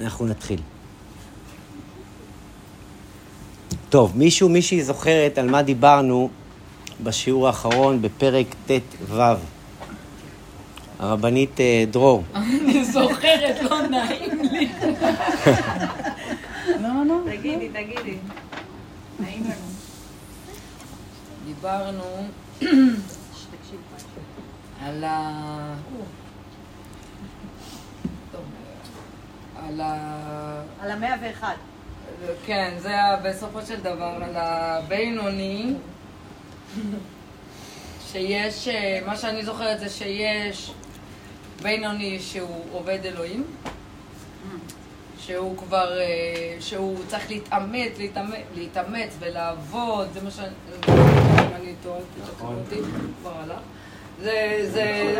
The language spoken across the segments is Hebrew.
אנחנו נתחיל. טוב, מישהו, מישהי זוכרת על מה דיברנו בשיעור האחרון בפרק ט"ו. הרבנית אה, דרור. אני זוכרת, לא נעים לי. לא, לא, לא. תגידי, תגידי. נעים לנו. דיברנו על ה... על ה... על המאה ואחד. כן, זה היה בסופו של דבר על הבינוני, שיש, אה, מה שאני זוכרת זה שיש בינוני שהוא עובד אלוהים, שהוא כבר, אה, שהוא צריך להתאמץ, להתאמץ, להתאמץ ולעבוד, זה מה שאני, אם אני טועה, תתקנו אותי, כבר הלך. זה, זה,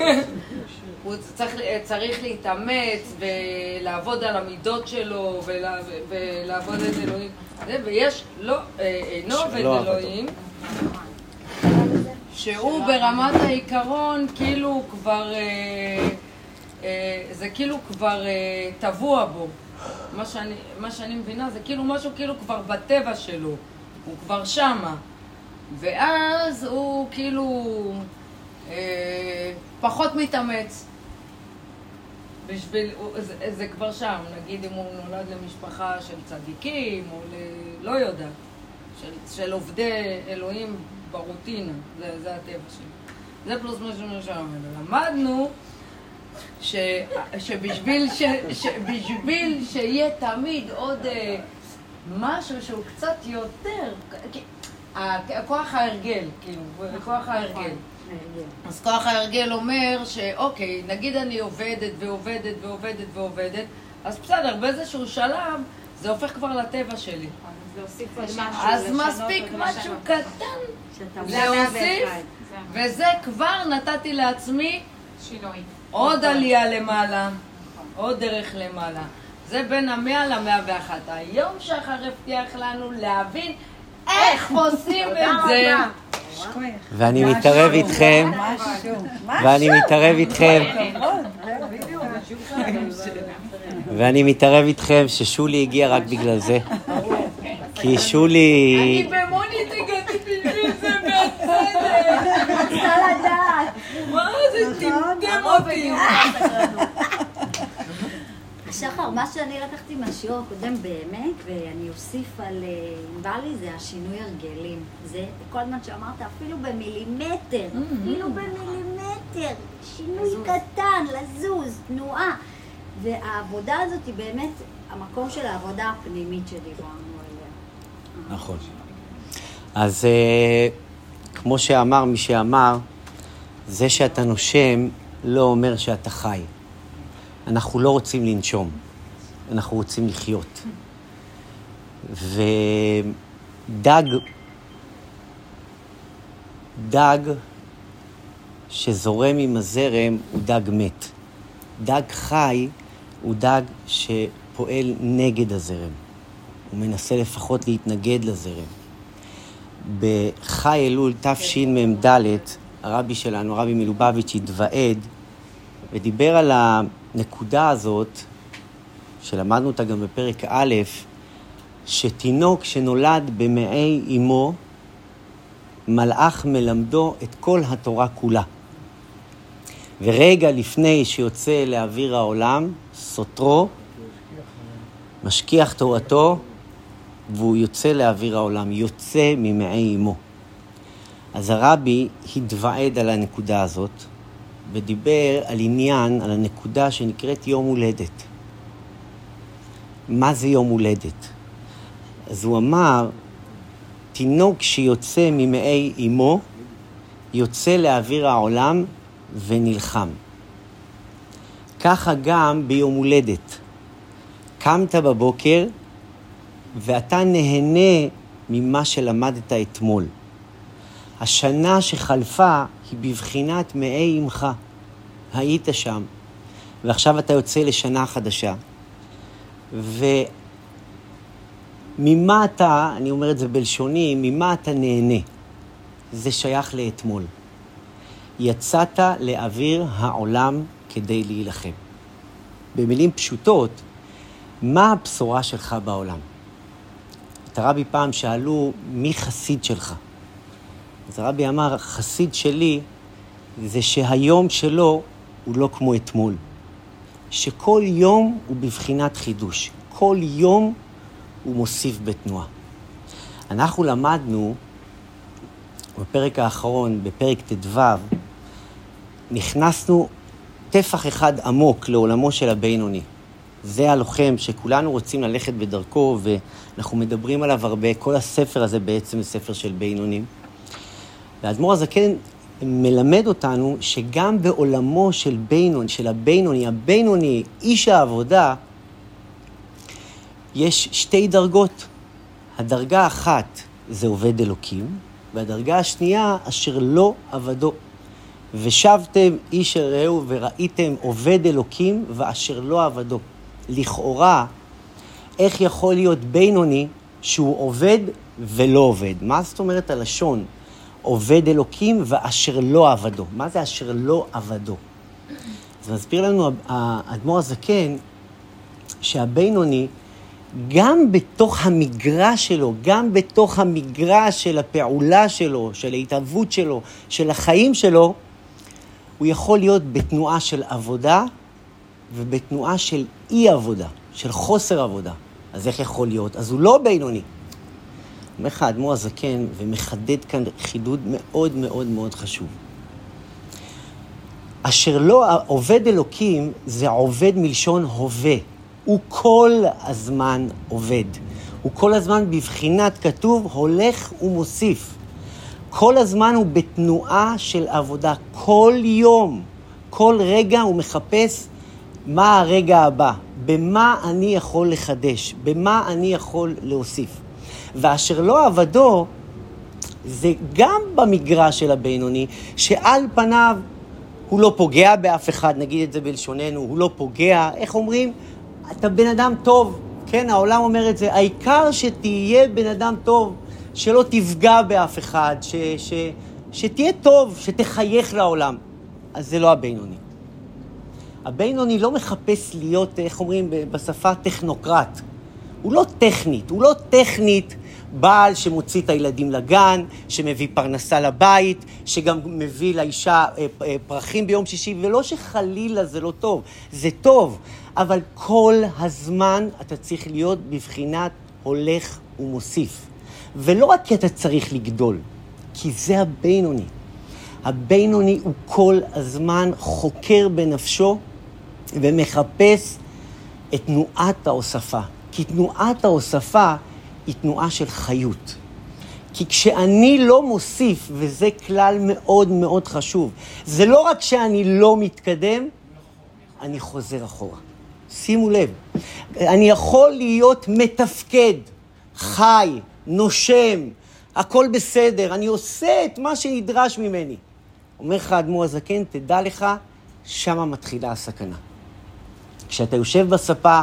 הוא צריך, צריך להתאמץ ולעבוד על המידות שלו ולה, ולעבוד את אלוהים. ויש לא, אה, אינו עובד. אלוהים, שהוא ברמת העיקרון כאילו כבר, אה, אה, זה כאילו כבר אה, טבוע בו. מה שאני, מה שאני מבינה זה כאילו משהו כאילו כבר בטבע שלו, הוא כבר שמה. ואז הוא כאילו אה, פחות מתאמץ. בשביל, זה, זה כבר שם, נגיד אם הוא נולד למשפחה של צדיקים, או ל... לא יודע, של, של עובדי אלוהים ברוטינה, זה, זה הטבע שלי. זה פלוס משהו משם. למדנו ש, שבשביל, ש, שבשביל שיהיה תמיד עוד אה, משהו שהוא קצת יותר, כוח ההרגל, כאילו, כוח ההרגל. אז כוח ההרגל אומר שאוקיי, נגיד אני עובדת ועובדת ועובדת ועובדת, אז בסדר, באיזשהו שלב זה הופך כבר לטבע שלי. משהו, אז מספיק משהו קטן להוסיף, וזה כבר נתתי לעצמי. עוד עלייה למעלה, עוד דרך למעלה. זה בין המאה למאה ואחת. היום שחר הבטיח לנו להבין איך עושים את זה. ואני מתערב איתכם. ואני מתערב איתכם, ואני מתערב איתכם ששולי הגיעה רק בגלל זה. כי שולי... אני במונית הגעתי בשביל זה מהצדק. מה זה טמטם אותי? שחר, מה שאני לקחתי מהשיעור הקודם באמת, ואני אוסיף על אה, ענבלי, זה השינוי הרגלים. זה כל הזמן שאמרת, אפילו במילימטר, אפילו במילימטר, שינוי קטן, לזוז, תנועה. והעבודה הזאת היא באמת המקום של העבודה הפנימית שדיברנו עליה. נכון. אז אה, כמו שאמר מי שאמר, זה שאתה נושם לא אומר שאתה חי. אנחנו לא רוצים לנשום, אנחנו רוצים לחיות. ודג, דג שזורם עם הזרם הוא דג מת. דג חי הוא דג שפועל נגד הזרם. הוא מנסה לפחות להתנגד לזרם. בחי אלול תשמ"ד, הרבי שלנו, הרבי מלובביץ', התוועד ודיבר על הנקודה הזאת, שלמדנו אותה גם בפרק א', שתינוק שנולד במעי אמו, מלאך מלמדו את כל התורה כולה. ורגע לפני שיוצא לאוויר העולם, סותרו, משכיח תורתו, והוא יוצא לאוויר העולם, יוצא ממעי אמו. אז הרבי התוועד על הנקודה הזאת, ודיבר על עניין, על הנקודה שנקראת יום הולדת. מה זה יום הולדת? אז הוא אמר, תינוק שיוצא ממעי אמו, יוצא לאוויר העולם ונלחם. ככה גם ביום הולדת. קמת בבוקר ואתה נהנה ממה שלמדת אתמול. השנה שחלפה היא בבחינת מעי אמך. היית שם, ועכשיו אתה יוצא לשנה חדשה. וממה אתה, אני אומר את זה בלשוני, ממה אתה נהנה? זה שייך לאתמול. יצאת לאוויר העולם כדי להילחם. במילים פשוטות, מה הבשורה שלך בעולם? את הרבי פעם שאלו, מי חסיד שלך? אז הרבי אמר, חסיד שלי זה שהיום שלו הוא לא כמו אתמול. שכל יום הוא בבחינת חידוש. כל יום הוא מוסיף בתנועה. אנחנו למדנו בפרק האחרון, בפרק ט"ו, נכנסנו טפח אחד עמוק לעולמו של הבינוני. זה הלוחם שכולנו רוצים ללכת בדרכו, ואנחנו מדברים עליו הרבה. כל הספר הזה בעצם זה ספר של בינונים. והאדמו"ר הזקן מלמד אותנו שגם בעולמו של בינון, של הבינוני, הבינוני, איש העבודה, יש שתי דרגות. הדרגה האחת זה עובד אלוקים, והדרגה השנייה, אשר לא עבדו. ושבתם איש אל רעהו וראיתם עובד אלוקים ואשר לא עבדו. לכאורה, איך יכול להיות בינוני שהוא עובד ולא עובד? מה זאת אומרת הלשון? עובד אלוקים ואשר לא עבדו. מה זה אשר לא עבדו? אז מסביר לנו האדמו"ר הזקן שהבינוני, גם בתוך המגרש שלו, גם בתוך המגרש של הפעולה שלו, של ההתהוות שלו, של החיים שלו, הוא יכול להיות בתנועה של עבודה ובתנועה של אי-עבודה, של חוסר עבודה. אז איך יכול להיות? אז הוא לא בינוני. אומר לך האדמו"ר הזקן ומחדד כאן חידוד מאוד מאוד מאוד חשוב. אשר לא עובד אלוקים זה עובד מלשון הווה. הוא כל הזמן עובד. הוא כל הזמן בבחינת כתוב הולך ומוסיף. כל הזמן הוא בתנועה של עבודה. כל יום, כל רגע הוא מחפש מה הרגע הבא, במה אני יכול לחדש, במה אני יכול להוסיף. ואשר לא עבדו, זה גם במגרש של הבינוני, שעל פניו הוא לא פוגע באף אחד, נגיד את זה בלשוננו, הוא לא פוגע, איך אומרים? אתה בן אדם טוב, כן, העולם אומר את זה, העיקר שתהיה בן אדם טוב, שלא תפגע באף אחד, ש, ש, שתהיה טוב, שתחייך לעולם. אז זה לא הבינוני. הבינוני לא מחפש להיות, איך אומרים בשפה, טכנוקרט. הוא לא טכנית, הוא לא טכנית בעל שמוציא את הילדים לגן, שמביא פרנסה לבית, שגם מביא לאישה אה, אה, פרחים ביום שישי, ולא שחלילה זה לא טוב, זה טוב, אבל כל הזמן אתה צריך להיות בבחינת הולך ומוסיף. ולא רק כי אתה צריך לגדול, כי זה הבינוני. הבינוני הוא כל הזמן חוקר בנפשו ומחפש את תנועת ההוספה. כי תנועת ההוספה היא תנועה של חיות. כי כשאני לא מוסיף, וזה כלל מאוד מאוד חשוב, זה לא רק שאני לא מתקדם, אני חוזר אחורה. שימו לב, אני יכול להיות מתפקד, חי, נושם, הכל בסדר, אני עושה את מה שנדרש ממני. אומר לך האדמו"ר הזקן, תדע לך, שמה מתחילה הסכנה. כשאתה יושב בספה,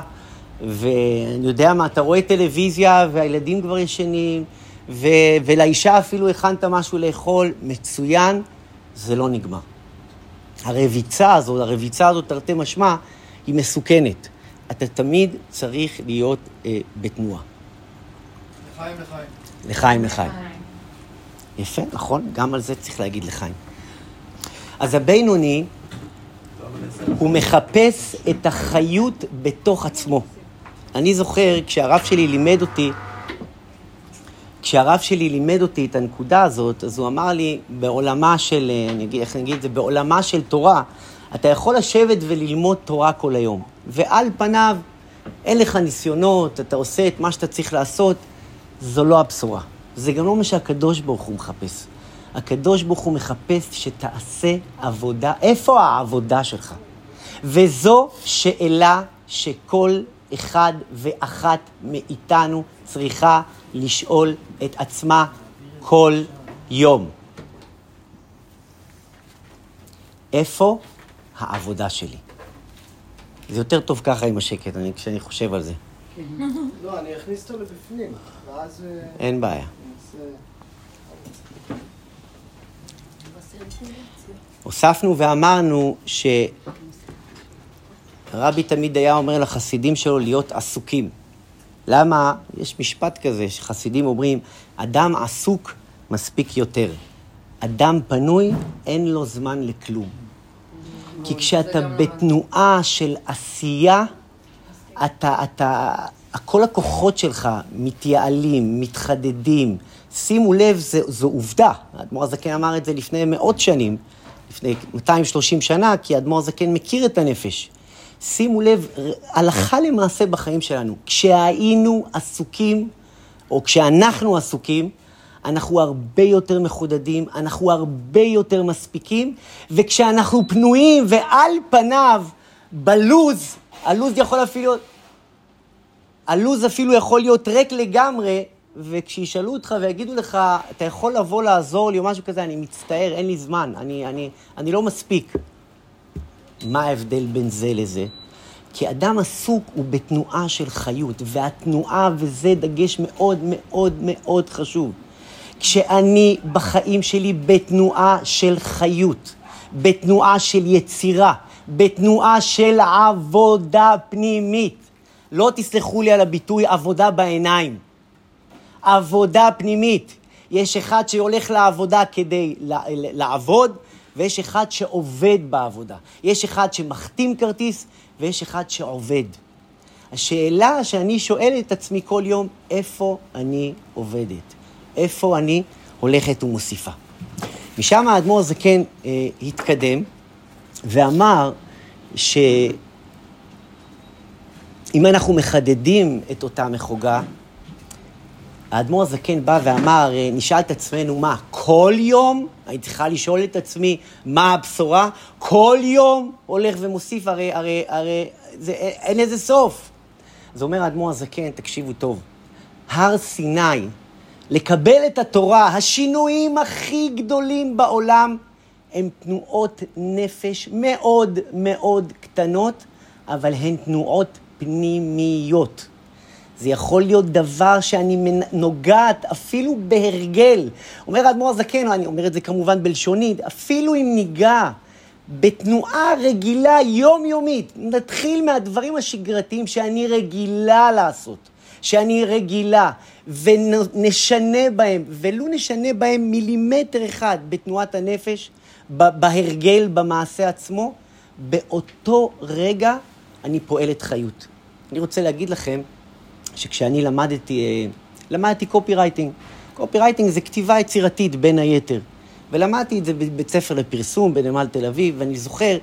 ואני יודע מה, אתה רואה טלוויזיה והילדים כבר ישנים, ו- ולאישה אפילו הכנת משהו לאכול, מצוין, זה לא נגמר. הרביצה הזאת, הרביצה הזאת, תרתי משמע, היא מסוכנת. אתה תמיד צריך להיות אה, בתנועה. לחיים לחיים. לחיים לחיים. יפה, נכון? גם על זה צריך להגיד לחיים. אז הבינוני, הוא מחפש את החיות בתוך עצמו. אני זוכר, כשהרב שלי לימד אותי, כשהרב שלי לימד אותי את הנקודה הזאת, אז הוא אמר לי, בעולמה של, אני אגיד, איך נגיד את זה, בעולמה של תורה, אתה יכול לשבת וללמוד תורה כל היום. ועל פניו, אין לך ניסיונות, אתה עושה את מה שאתה צריך לעשות, זו לא הבשורה. זה גם לא מה שהקדוש ברוך הוא מחפש. הקדוש ברוך הוא מחפש שתעשה עבודה. איפה העבודה שלך? וזו שאלה שכל אחד ואחת מאיתנו צריכה לשאול את עצמה כל יום. איפה העבודה שלי? זה יותר טוב ככה עם השקט, אני, כשאני חושב על זה. לא, אני אכניס אותו לבפנים, ואז... אה, אין בעיה. הוספנו ואמרנו הרבי תמיד היה אומר לחסידים שלו להיות עסוקים. למה? יש משפט כזה שחסידים אומרים, אדם עסוק מספיק יותר. אדם פנוי, אין לו זמן לכלום. כי כשאתה בתנועה של עשייה, אתה, אתה, כל הכוחות שלך מתייעלים, מתחדדים. שימו לב, זה, זו עובדה. האדמו"ר הזקן אמר את זה לפני מאות שנים, לפני 230 שנה, כי האדמו"ר הזקן מכיר את הנפש. שימו לב, הלכה למעשה בחיים שלנו, כשהיינו עסוקים, או כשאנחנו עסוקים, אנחנו הרבה יותר מחודדים, אנחנו הרבה יותר מספיקים, וכשאנחנו פנויים ועל פניו, בלוז, הלוז יכול אפילו... הלוז אפילו יכול להיות ריק לגמרי, וכשישאלו אותך ויגידו לך, אתה יכול לבוא לעזור לי או משהו כזה, אני מצטער, אין לי זמן, אני, אני, אני לא מספיק. מה ההבדל בין זה לזה? כי אדם עסוק הוא בתנועה של חיות, והתנועה, וזה דגש מאוד מאוד מאוד חשוב. כשאני בחיים שלי בתנועה של חיות, בתנועה של יצירה, בתנועה של עבודה פנימית, לא תסלחו לי על הביטוי עבודה בעיניים, עבודה פנימית. יש אחד שהולך לעבודה כדי לעבוד, ויש אחד שעובד בעבודה. יש אחד שמחתים כרטיס, ויש אחד שעובד. השאלה שאני שואל את עצמי כל יום, איפה אני עובדת? איפה אני הולכת ומוסיפה? משם האדמו"ר הזקן אה, התקדם ואמר שאם אנחנו מחדדים את אותה מחוגה, האדמו"ר הזקן בא ואמר, אה, נשאל את עצמנו, מה, כל יום? אני צריכה לשאול את עצמי, מה הבשורה? כל יום הולך ומוסיף, הרי, הרי, הרי זה, אין לזה סוף. אז אומר האדמו"ר הזקן, תקשיבו טוב, הר סיני, לקבל את התורה, השינויים הכי גדולים בעולם, הם תנועות נפש מאוד מאוד קטנות, אבל הן תנועות פנימיות. זה יכול להיות דבר שאני נוגעת אפילו בהרגל. אומר האדמו"ר הזקן, אני אומר את זה כמובן בלשונית, אפילו אם ניגע בתנועה רגילה יומיומית, נתחיל מהדברים השגרתיים שאני רגילה לעשות, שאני רגילה, ונשנה בהם, ולו נשנה בהם מילימטר אחד בתנועת הנפש, בהרגל, במעשה עצמו, באותו רגע אני פועלת חיות. אני רוצה להגיד לכם, שכשאני למדתי, אה, למדתי קופי רייטינג. קופי רייטינג זה כתיבה יצירתית בין היתר. ולמדתי את זה בבית ספר לפרסום בנמל תל אביב, ואני זוכר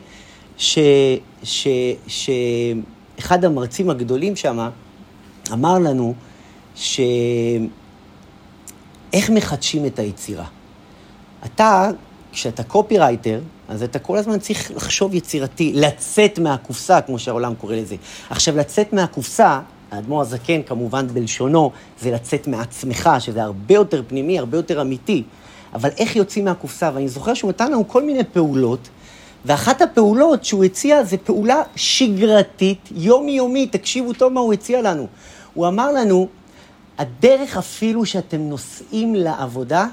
שאחד המרצים הגדולים שם אמר לנו ש... איך מחדשים את היצירה. אתה, כשאתה קופי רייטר, אז אתה כל הזמן צריך לחשוב יצירתי, לצאת מהקופסה, כמו שהעולם קורא לזה. עכשיו, לצאת מהקופסה, האדמו"ר הזקן, כמובן בלשונו, זה לצאת מעצמך, שזה הרבה יותר פנימי, הרבה יותר אמיתי. אבל איך יוצאים מהקופסה? ואני זוכר שהוא נתן לנו כל מיני פעולות, ואחת הפעולות שהוא הציע זה פעולה שגרתית, יומיומית, תקשיבו טוב מה הוא הציע לנו. הוא אמר לנו, הדרך אפילו שאתם נוסעים לעבודה,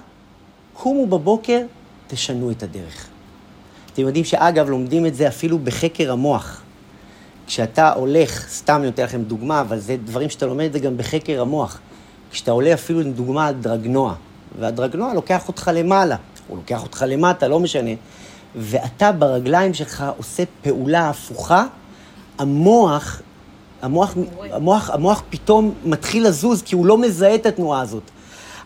קומו בבוקר, תשנו את הדרך. אתם יודעים שאגב, לומדים את זה אפילו בחקר המוח. כשאתה הולך, סתם אני נותן לכם דוגמה, אבל זה דברים שאתה לומד את זה גם בחקר המוח. כשאתה עולה אפילו לדוגמה דרגנוע, והדרגנוע לוקח אותך למעלה, הוא לוקח אותך למטה, לא משנה, ואתה ברגליים שלך עושה פעולה הפוכה, המוח, המוח, המוח, המוח פתאום מתחיל לזוז כי הוא לא מזהה את התנועה הזאת.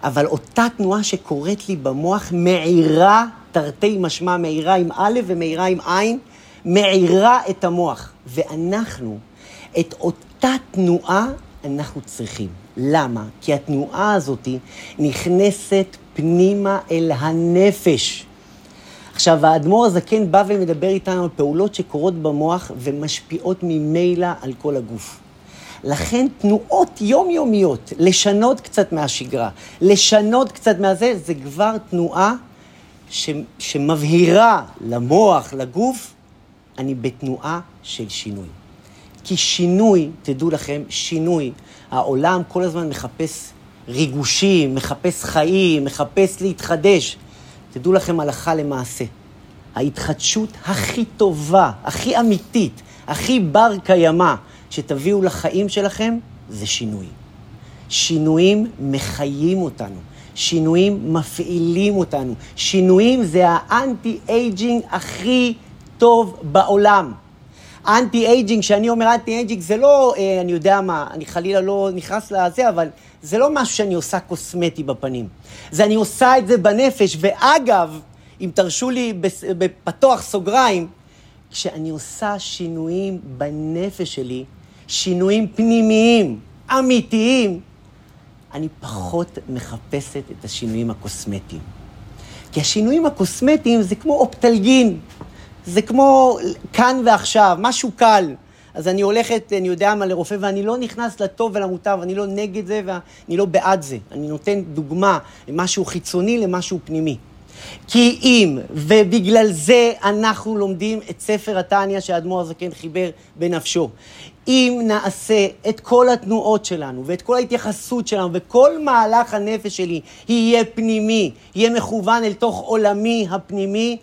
אבל אותה תנועה שקורית לי במוח מאירה, תרתי משמע, מאירה עם א' ומאירה עם ע', מאירה את המוח. ואנחנו, את אותה תנועה אנחנו צריכים. למה? כי התנועה הזאת נכנסת פנימה אל הנפש. עכשיו, האדמו"ר הזקן בא ומדבר איתנו על פעולות שקורות במוח ומשפיעות ממילא על כל הגוף. לכן תנועות יומיומיות, לשנות קצת מהשגרה, לשנות קצת מהזה, זה כבר תנועה ש, שמבהירה למוח, לגוף, אני בתנועה של שינוי. כי שינוי, תדעו לכם, שינוי, העולם כל הזמן מחפש ריגושים, מחפש חיים, מחפש להתחדש. תדעו לכם הלכה למעשה. ההתחדשות הכי טובה, הכי אמיתית, הכי בר קיימא שתביאו לחיים שלכם, זה שינוי. שינויים מחיים אותנו. שינויים מפעילים אותנו. שינויים זה ה anti-aging הכי טוב בעולם. anti-aging, כשאני אומר anti-aging, זה לא, אה, אני יודע מה, אני חלילה לא נכנס לזה, אבל זה לא משהו שאני עושה קוסמטי בפנים. זה אני עושה את זה בנפש, ואגב, אם תרשו לי בפתוח סוגריים, כשאני עושה שינויים בנפש שלי, שינויים פנימיים, אמיתיים, אני פחות מחפשת את השינויים הקוסמטיים. כי השינויים הקוסמטיים זה כמו אופטלגין, זה כמו כאן ועכשיו, משהו קל. אז אני הולכת, אני יודע מה, לרופא, ואני לא נכנס לטוב ולמוטב, אני לא נגד זה ואני לא בעד זה. אני נותן דוגמה, משהו חיצוני למשהו פנימי. כי אם, ובגלל זה אנחנו לומדים את ספר התניא שהאדמו"ר הזקן חיבר בנפשו. אם נעשה את כל התנועות שלנו ואת כל ההתייחסות שלנו וכל מהלך הנפש שלי יהיה פנימי, יהיה מכוון אל תוך עולמי הפנימי,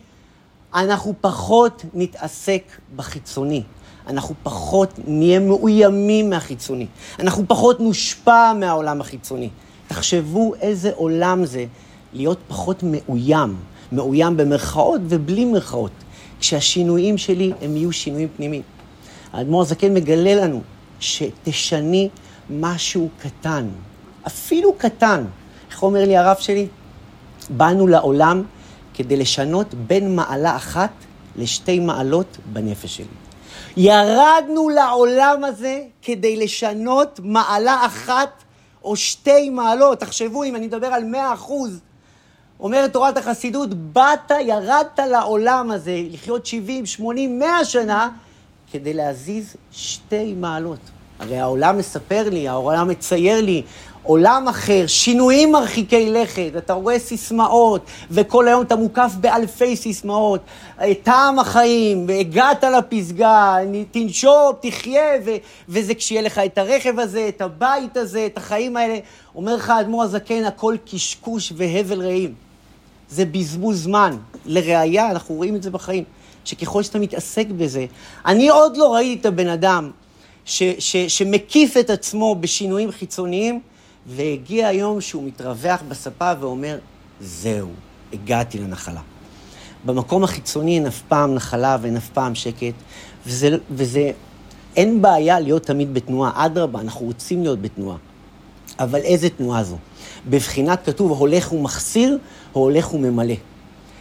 אנחנו פחות נתעסק בחיצוני. אנחנו פחות נהיה מאוימים מהחיצוני. אנחנו פחות נושפע מהעולם החיצוני. תחשבו איזה עולם זה להיות פחות מאוים. מאוים במרכאות ובלי מרכאות. כשהשינויים שלי הם יהיו שינויים פנימיים. האדמו"ר הזקן מגלה לנו שתשני משהו קטן, אפילו קטן. איך אומר לי הרב שלי? באנו לעולם כדי לשנות בין מעלה אחת לשתי מעלות בנפש שלי. ירדנו לעולם הזה כדי לשנות מעלה אחת או שתי מעלות. תחשבו, אם אני מדבר על מאה אחוז, אומרת תורת החסידות, באת, ירדת לעולם הזה לחיות 70, 80, 100 שנה, כדי להזיז שתי מעלות. הרי העולם מספר לי, העולם מצייר לי עולם אחר, שינויים מרחיקי לכת, אתה רואה סיסמאות, וכל היום אתה מוקף באלפי סיסמאות, טעם החיים, והגעת לפסגה, תנשום, תחיה, ו- וזה כשיהיה לך את הרכב הזה, את הבית הזה, את החיים האלה. אומר לך האדמו"ר הזקן, הכל קשקוש והבל רעים. זה בזבוז זמן. לראיה, אנחנו רואים את זה בחיים, שככל שאתה מתעסק בזה, אני עוד לא ראיתי את הבן אדם ש- ש- שמקיף את עצמו בשינויים חיצוניים, והגיע היום שהוא מתרווח בספה ואומר, זהו, הגעתי לנחלה. במקום החיצוני אין אף פעם נחלה ואין אף פעם שקט, וזה, וזה אין בעיה להיות תמיד בתנועה, אדרבה, אנחנו רוצים להיות בתנועה. אבל איזה תנועה זו? בבחינת כתוב, הולך ומחסיר, או הולך וממלא.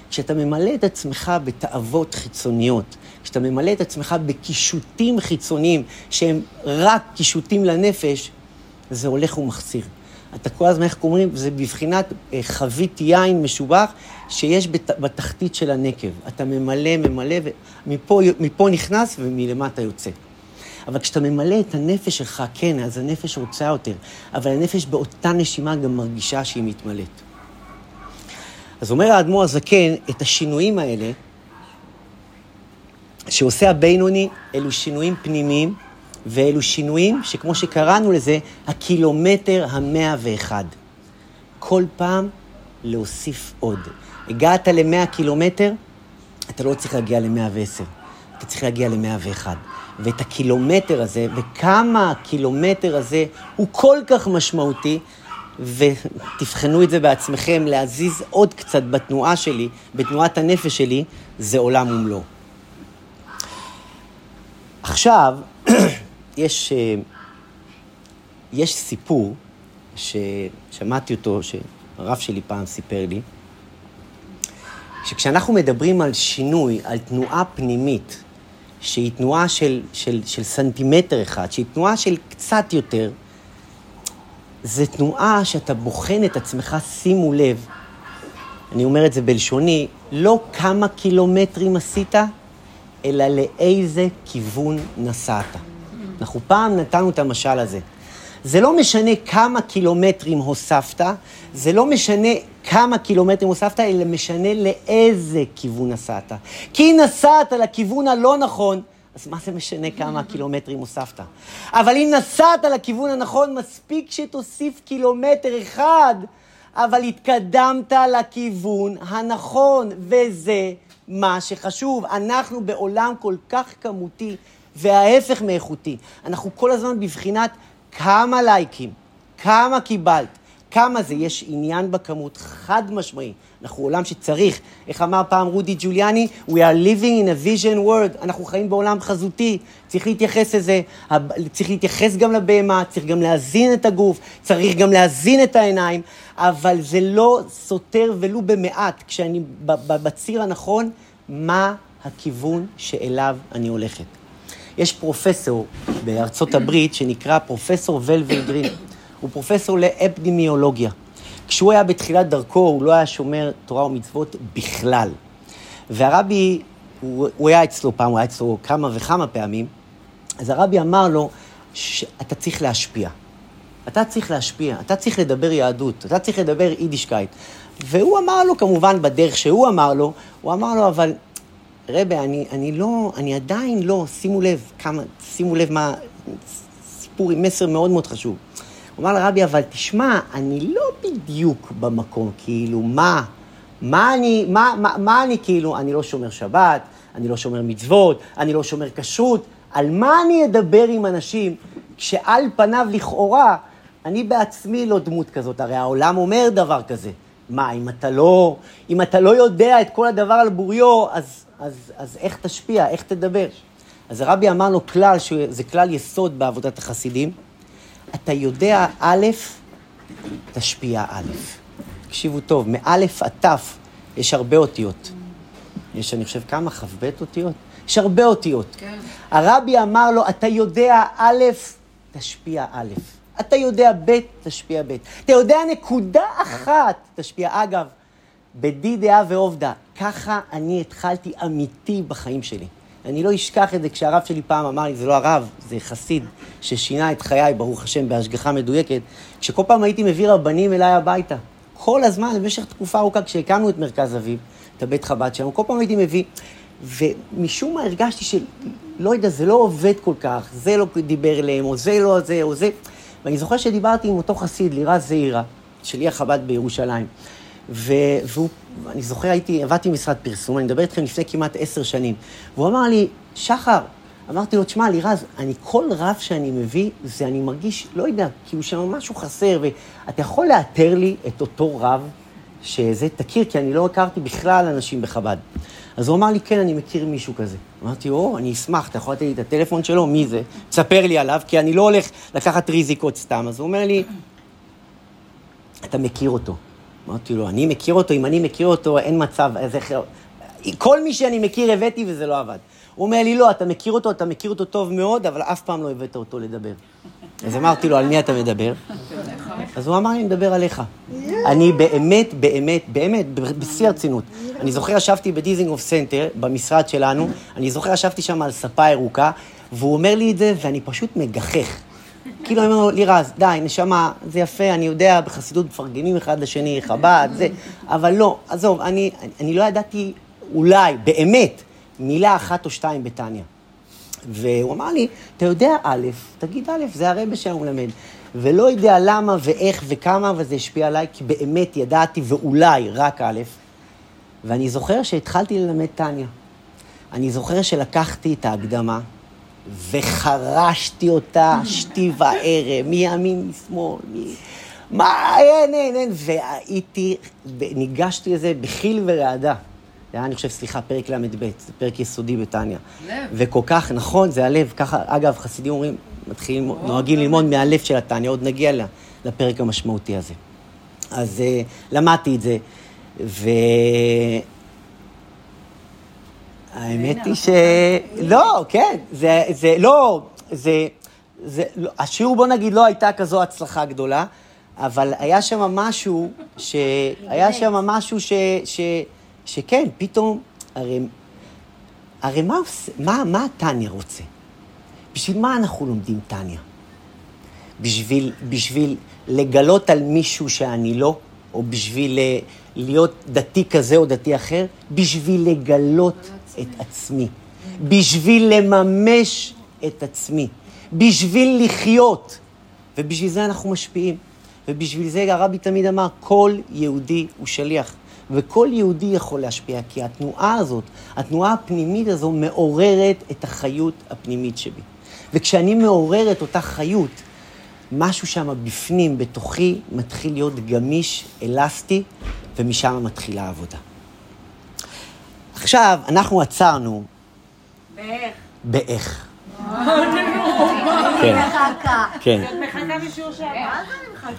כשאתה ממלא את עצמך בתאוות חיצוניות, כשאתה ממלא את עצמך בקישוטים חיצוניים שהם רק קישוטים לנפש, זה הולך ומחסיר. אתה כל הזמן, איך אומרים, זה בבחינת אה, חבית יין משובח שיש בת, בתחתית של הנקב. אתה ממלא, ממלא, ומפה נכנס ומלמטה יוצא. אבל כשאתה ממלא את הנפש שלך, כן, אז הנפש רוצה יותר, אבל הנפש באותה נשימה גם מרגישה שהיא מתמלאת. אז אומר האדמו"ר הזקן, את השינויים האלה, שעושה הבינוני, אלו שינויים פנימיים, ואלו שינויים שכמו שקראנו לזה, הקילומטר המאה ואחד. כל פעם להוסיף עוד. הגעת למאה קילומטר, אתה לא צריך להגיע למאה ועשר, אתה צריך להגיע למאה ואחד. ואת הקילומטר הזה, וכמה הקילומטר הזה הוא כל כך משמעותי, ותבחנו את זה בעצמכם, להזיז עוד קצת בתנועה שלי, בתנועת הנפש שלי, זה עולם ומלואו. עכשיו, יש, יש סיפור ששמעתי אותו, שהרב שלי פעם סיפר לי, שכשאנחנו מדברים על שינוי, על תנועה פנימית, שהיא תנועה של, של, של סנטימטר אחד, שהיא תנועה של קצת יותר, זו תנועה שאתה בוחן את עצמך, שימו לב, אני אומר את זה בלשוני, לא כמה קילומטרים עשית, אלא לאיזה כיוון נסעת. אנחנו פעם נתנו את המשל הזה. זה לא משנה כמה קילומטרים הוספת, זה לא משנה כמה קילומטרים הוספת, אלא משנה לאיזה כיוון נסעת. כי אם נסעת לכיוון הלא נכון, אז מה זה משנה כמה קילומטרים הוספת? אבל אם נסעת לכיוון הנכון, מספיק שתוסיף קילומטר אחד, אבל התקדמת לכיוון הנכון, וזה מה שחשוב. אנחנו בעולם כל כך כמותי וההפך מאיכותי. אנחנו כל הזמן בבחינת כמה לייקים, כמה קיבלת, כמה זה, יש עניין בכמות חד משמעי. אנחנו עולם שצריך, איך אמר פעם רודי ג'וליאני? We are living in a vision world, אנחנו חיים בעולם חזותי, צריך להתייחס לזה, צריך להתייחס גם לבהמה, צריך גם להזין את הגוף, צריך גם להזין את העיניים, אבל זה לא סותר ולו במעט, כשאני בציר הנכון, מה הכיוון שאליו אני הולכת. יש פרופסור בארצות הברית שנקרא פרופסור ולווי גרין. הוא פרופסור לאפידמיולוגיה. כשהוא היה בתחילת דרכו, הוא לא היה שומר תורה ומצוות בכלל. והרבי, הוא, הוא היה אצלו פעם, הוא היה אצלו כמה וכמה פעמים, אז הרבי אמר לו שאתה צריך להשפיע. אתה צריך להשפיע, אתה צריך לדבר יהדות, אתה צריך לדבר יידישקייט. והוא אמר לו, כמובן, בדרך שהוא אמר לו, הוא אמר לו, אבל רבה, אני, אני לא, אני עדיין לא, שימו לב כמה, שימו לב מה, סיפור עם מסר מאוד מאוד חשוב. הוא אמר לרבי, אבל תשמע, אני לא בדיוק במקום, כאילו, מה? מה אני, מה, מה, מה אני כאילו, אני לא שומר שבת, אני לא שומר מצוות, אני לא שומר כשרות, על מה אני אדבר עם אנשים כשעל פניו לכאורה אני בעצמי לא דמות כזאת, הרי העולם אומר דבר כזה. מה, אם אתה לא, אם אתה לא יודע את כל הדבר על בוריו, אז, אז, אז איך תשפיע, איך תדבר? אז הרבי אמר לו כלל, שזה כלל יסוד בעבודת החסידים, אתה יודע א', תשפיע א'. תקשיבו טוב, מאלף עד ת' יש הרבה אותיות. יש, אני חושב, כמה? כ"ב אותיות? יש הרבה אותיות. כן. הרבי אמר לו, אתה יודע א', תשפיע א'. אתה יודע ב', תשפיע ב'. אתה יודע נקודה אחת, תשפיע. אגב, בדי דעה ועובדה, ככה אני התחלתי אמיתי בחיים שלי. אני לא אשכח את זה כשהרב שלי פעם אמר לי, זה לא הרב, זה חסיד ששינה את חיי, ברוך השם, בהשגחה מדויקת, כשכל פעם הייתי מביא רבנים אליי הביתה. כל הזמן, במשך תקופה ארוכה, כשהקמנו את מרכז אביב, את הבית חב"ד שלנו, כל פעם הייתי מביא, ומשום מה הרגשתי שלא יודע, זה לא עובד כל כך, זה לא דיבר אליהם, או זה לא זה, או זה. ואני זוכר שדיברתי עם אותו חסיד, לירז זעירה, שליח חב"ד בירושלים. ו- והוא, אני זוכר, הייתי, עבדתי במשרד פרסום, אני מדבר איתכם לפני כמעט עשר שנים. והוא אמר לי, שחר, אמרתי לו, תשמע, לירז, אני, כל רב שאני מביא, זה אני מרגיש, לא יודע, כאילו שם משהו חסר, ואתה יכול לאתר לי את אותו רב, שזה, תכיר, כי אני לא הכרתי בכלל אנשים בחב"ד. אז הוא אמר לי, כן, אני מכיר מישהו כזה. אמרתי, או, אני אשמח, אתה יכול לתת לי את הטלפון שלו? מי זה? תספר לי עליו, כי אני לא הולך לקחת ריזיקות סתם. אז הוא אומר לי, אתה מכיר אותו. אמרתי לו, אני מכיר אותו, אם אני מכיר אותו, אין מצב, אז איך... כל מי שאני מכיר הבאתי וזה לא עבד. הוא אומר לי, לא, אתה מכיר אותו, אתה מכיר אותו טוב מאוד, אבל אף פעם לא הבאת אותו לדבר. אז אמרתי לו, על מי אתה מדבר? אז הוא אמר לי, אני מדבר עליך. אני באמת, באמת, באמת, בשיא הרצינות. אני זוכר, ישבתי בדיזינגוף סנטר, במשרד שלנו, אני זוכר, ישבתי שם על ספה ירוקה, והוא אומר לי את זה, ואני פשוט מגחך. כאילו, אני לירז, די, נשמה, זה יפה, אני יודע, בחסידות מפרגנים אחד לשני, חב"ד, זה, אבל לא, עזוב, אני, אני לא ידעתי, אולי, באמת, מילה אחת או שתיים בתניא. והוא אמר לי, אתה יודע א', תגיד א', זה הרבה שהוא מלמד. ולא יודע למה ואיך וכמה, אבל זה השפיע עליי, כי באמת ידעתי, ואולי רק א', ואני זוכר שהתחלתי ללמד טניה. אני זוכר שלקחתי את ההקדמה, וחרשתי אותה שתי וערב, מימין, משמאל, מ... מה, אין, אין, אין, והייתי, ניגשתי לזה בחיל ורעדה. זה היה, אני חושב, סליחה, פרק ל"ב, זה פרק יסודי בתניא. לב. וכל כך, נכון, זה הלב, ככה, אגב, חסידים אומרים, מתחילים, נוהגים ללמוד מהלב של התניא, עוד נגיע לפרק המשמעותי הזה. אז uh, למדתי את זה, ו... האמת היא ש... לא, כן, זה, זה, לא, זה, זה, לא, השיעור, בוא נגיד, לא הייתה כזו הצלחה גדולה, אבל היה שם משהו, ש... היה שם משהו ש... ש... שכן, פתאום, הרי, הרי מה, עושה- מה, מה הטניה רוצה? בשביל מה אנחנו לומדים טניה? בשביל, בשביל לגלות על מישהו שאני לא, או בשביל אה, להיות דתי כזה או דתי אחר, בשביל לגלות את עצמי, בשביל לממש את עצמי, בשביל לחיות. ובשביל זה אנחנו משפיעים. ובשביל זה הרבי תמיד אמר, כל יהודי הוא שליח. וכל יהודי יכול להשפיע, כי התנועה הזאת, התנועה הפנימית הזו מעוררת את החיות הפנימית שבי. וכשאני מעורר את אותה חיות, משהו שם בפנים, בתוכי, מתחיל להיות גמיש, אלסטי, ומשם מתחילה העבודה. עכשיו, אנחנו עצרנו ואיך? באיך. כן. כן.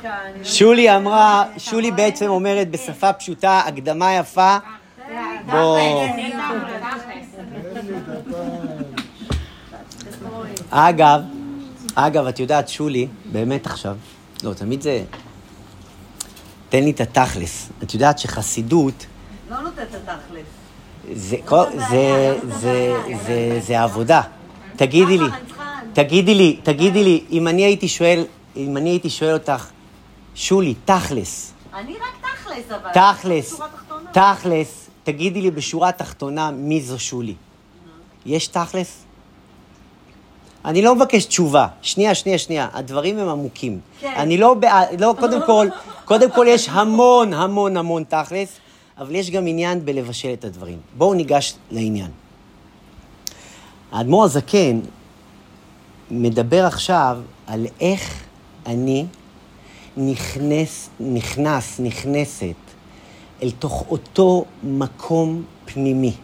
אני לא- שולי אמרה, שולי בעצם אומרת בשפה פשוטה, הקדמה יפה. בוא. אגב, אגב, את יודעת, שולי, באמת עכשיו, לא, תמיד זה... תן לי את התכלס. את יודעת שחסידות, לא נותנת את התכלס. זה, כל- זה, זה, זה, זה עבודה. תגידי לי, תגידי לי, תגידי לי, אם אני הייתי שואל, אם אני הייתי שואל אותך, שולי, תכלס, אני רק תכלס, אבל... תכלס. תכלס, תגידי לי בשורה תחתונה מי זו שולי. יש תכלס? אני לא מבקש תשובה. שנייה, שנייה, שנייה. הדברים הם עמוקים. כן. אני לא בעד, לא, קודם כל, קודם כל יש המון, המון, המון תכלס, אבל יש גם עניין בלבשל את הדברים. בואו ניגש לעניין. האדמו"ר הזקן מדבר עכשיו על איך אני נכנס, נכנס, נכנסת אל תוך אותו מקום פנימי,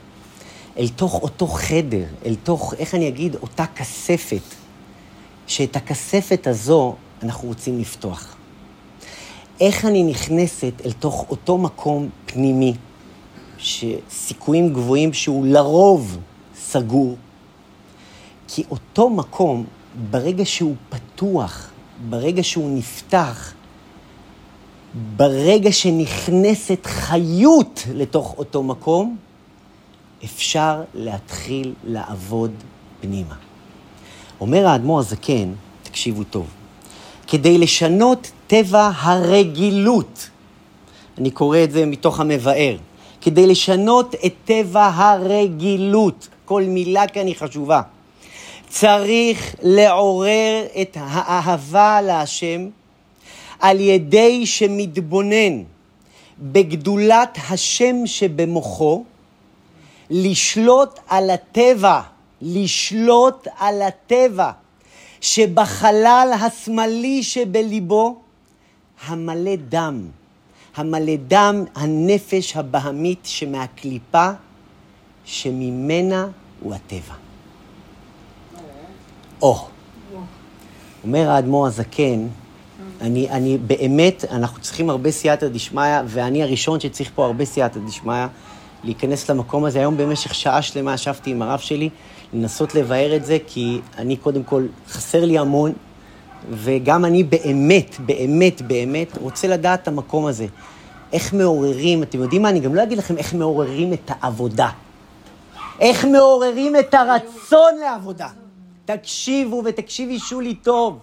אל תוך אותו חדר, אל תוך, איך אני אגיד, אותה כספת, שאת הכספת הזו אנחנו רוצים לפתוח. איך אני נכנסת אל תוך אותו מקום פנימי, שסיכויים גבוהים שהוא לרוב סגור, כי אותו מקום, ברגע שהוא פתוח, ברגע שהוא נפתח, ברגע שנכנסת חיות לתוך אותו מקום, אפשר להתחיל לעבוד פנימה. אומר האדמו"ר הזקן, תקשיבו טוב, כדי לשנות טבע הרגילות, אני קורא את זה מתוך המבאר, כדי לשנות את טבע הרגילות, כל מילה כאן היא חשובה. צריך לעורר את האהבה להשם על ידי שמתבונן בגדולת השם שבמוחו, לשלוט על הטבע, לשלוט על הטבע שבחלל השמאלי שבליבו, המלא דם, המלא דם הנפש הבהמית שמהקליפה, שממנה הוא הטבע. או, אומר האדמו"ר הזקן, אני, אני באמת, אנחנו צריכים הרבה סייעתא דשמיא, ואני הראשון שצריך פה הרבה סייעתא דשמיא, להיכנס למקום הזה. היום במשך שעה שלמה ישבתי עם הרב שלי, לנסות לבאר את זה, כי אני קודם כל, חסר לי המון, וגם אני באמת, באמת, באמת רוצה לדעת את המקום הזה. איך מעוררים, אתם יודעים מה, אני גם לא אגיד לכם איך מעוררים את העבודה. איך מעוררים את הרצון לעבודה. תקשיבו ותקשיבי שולי טוב.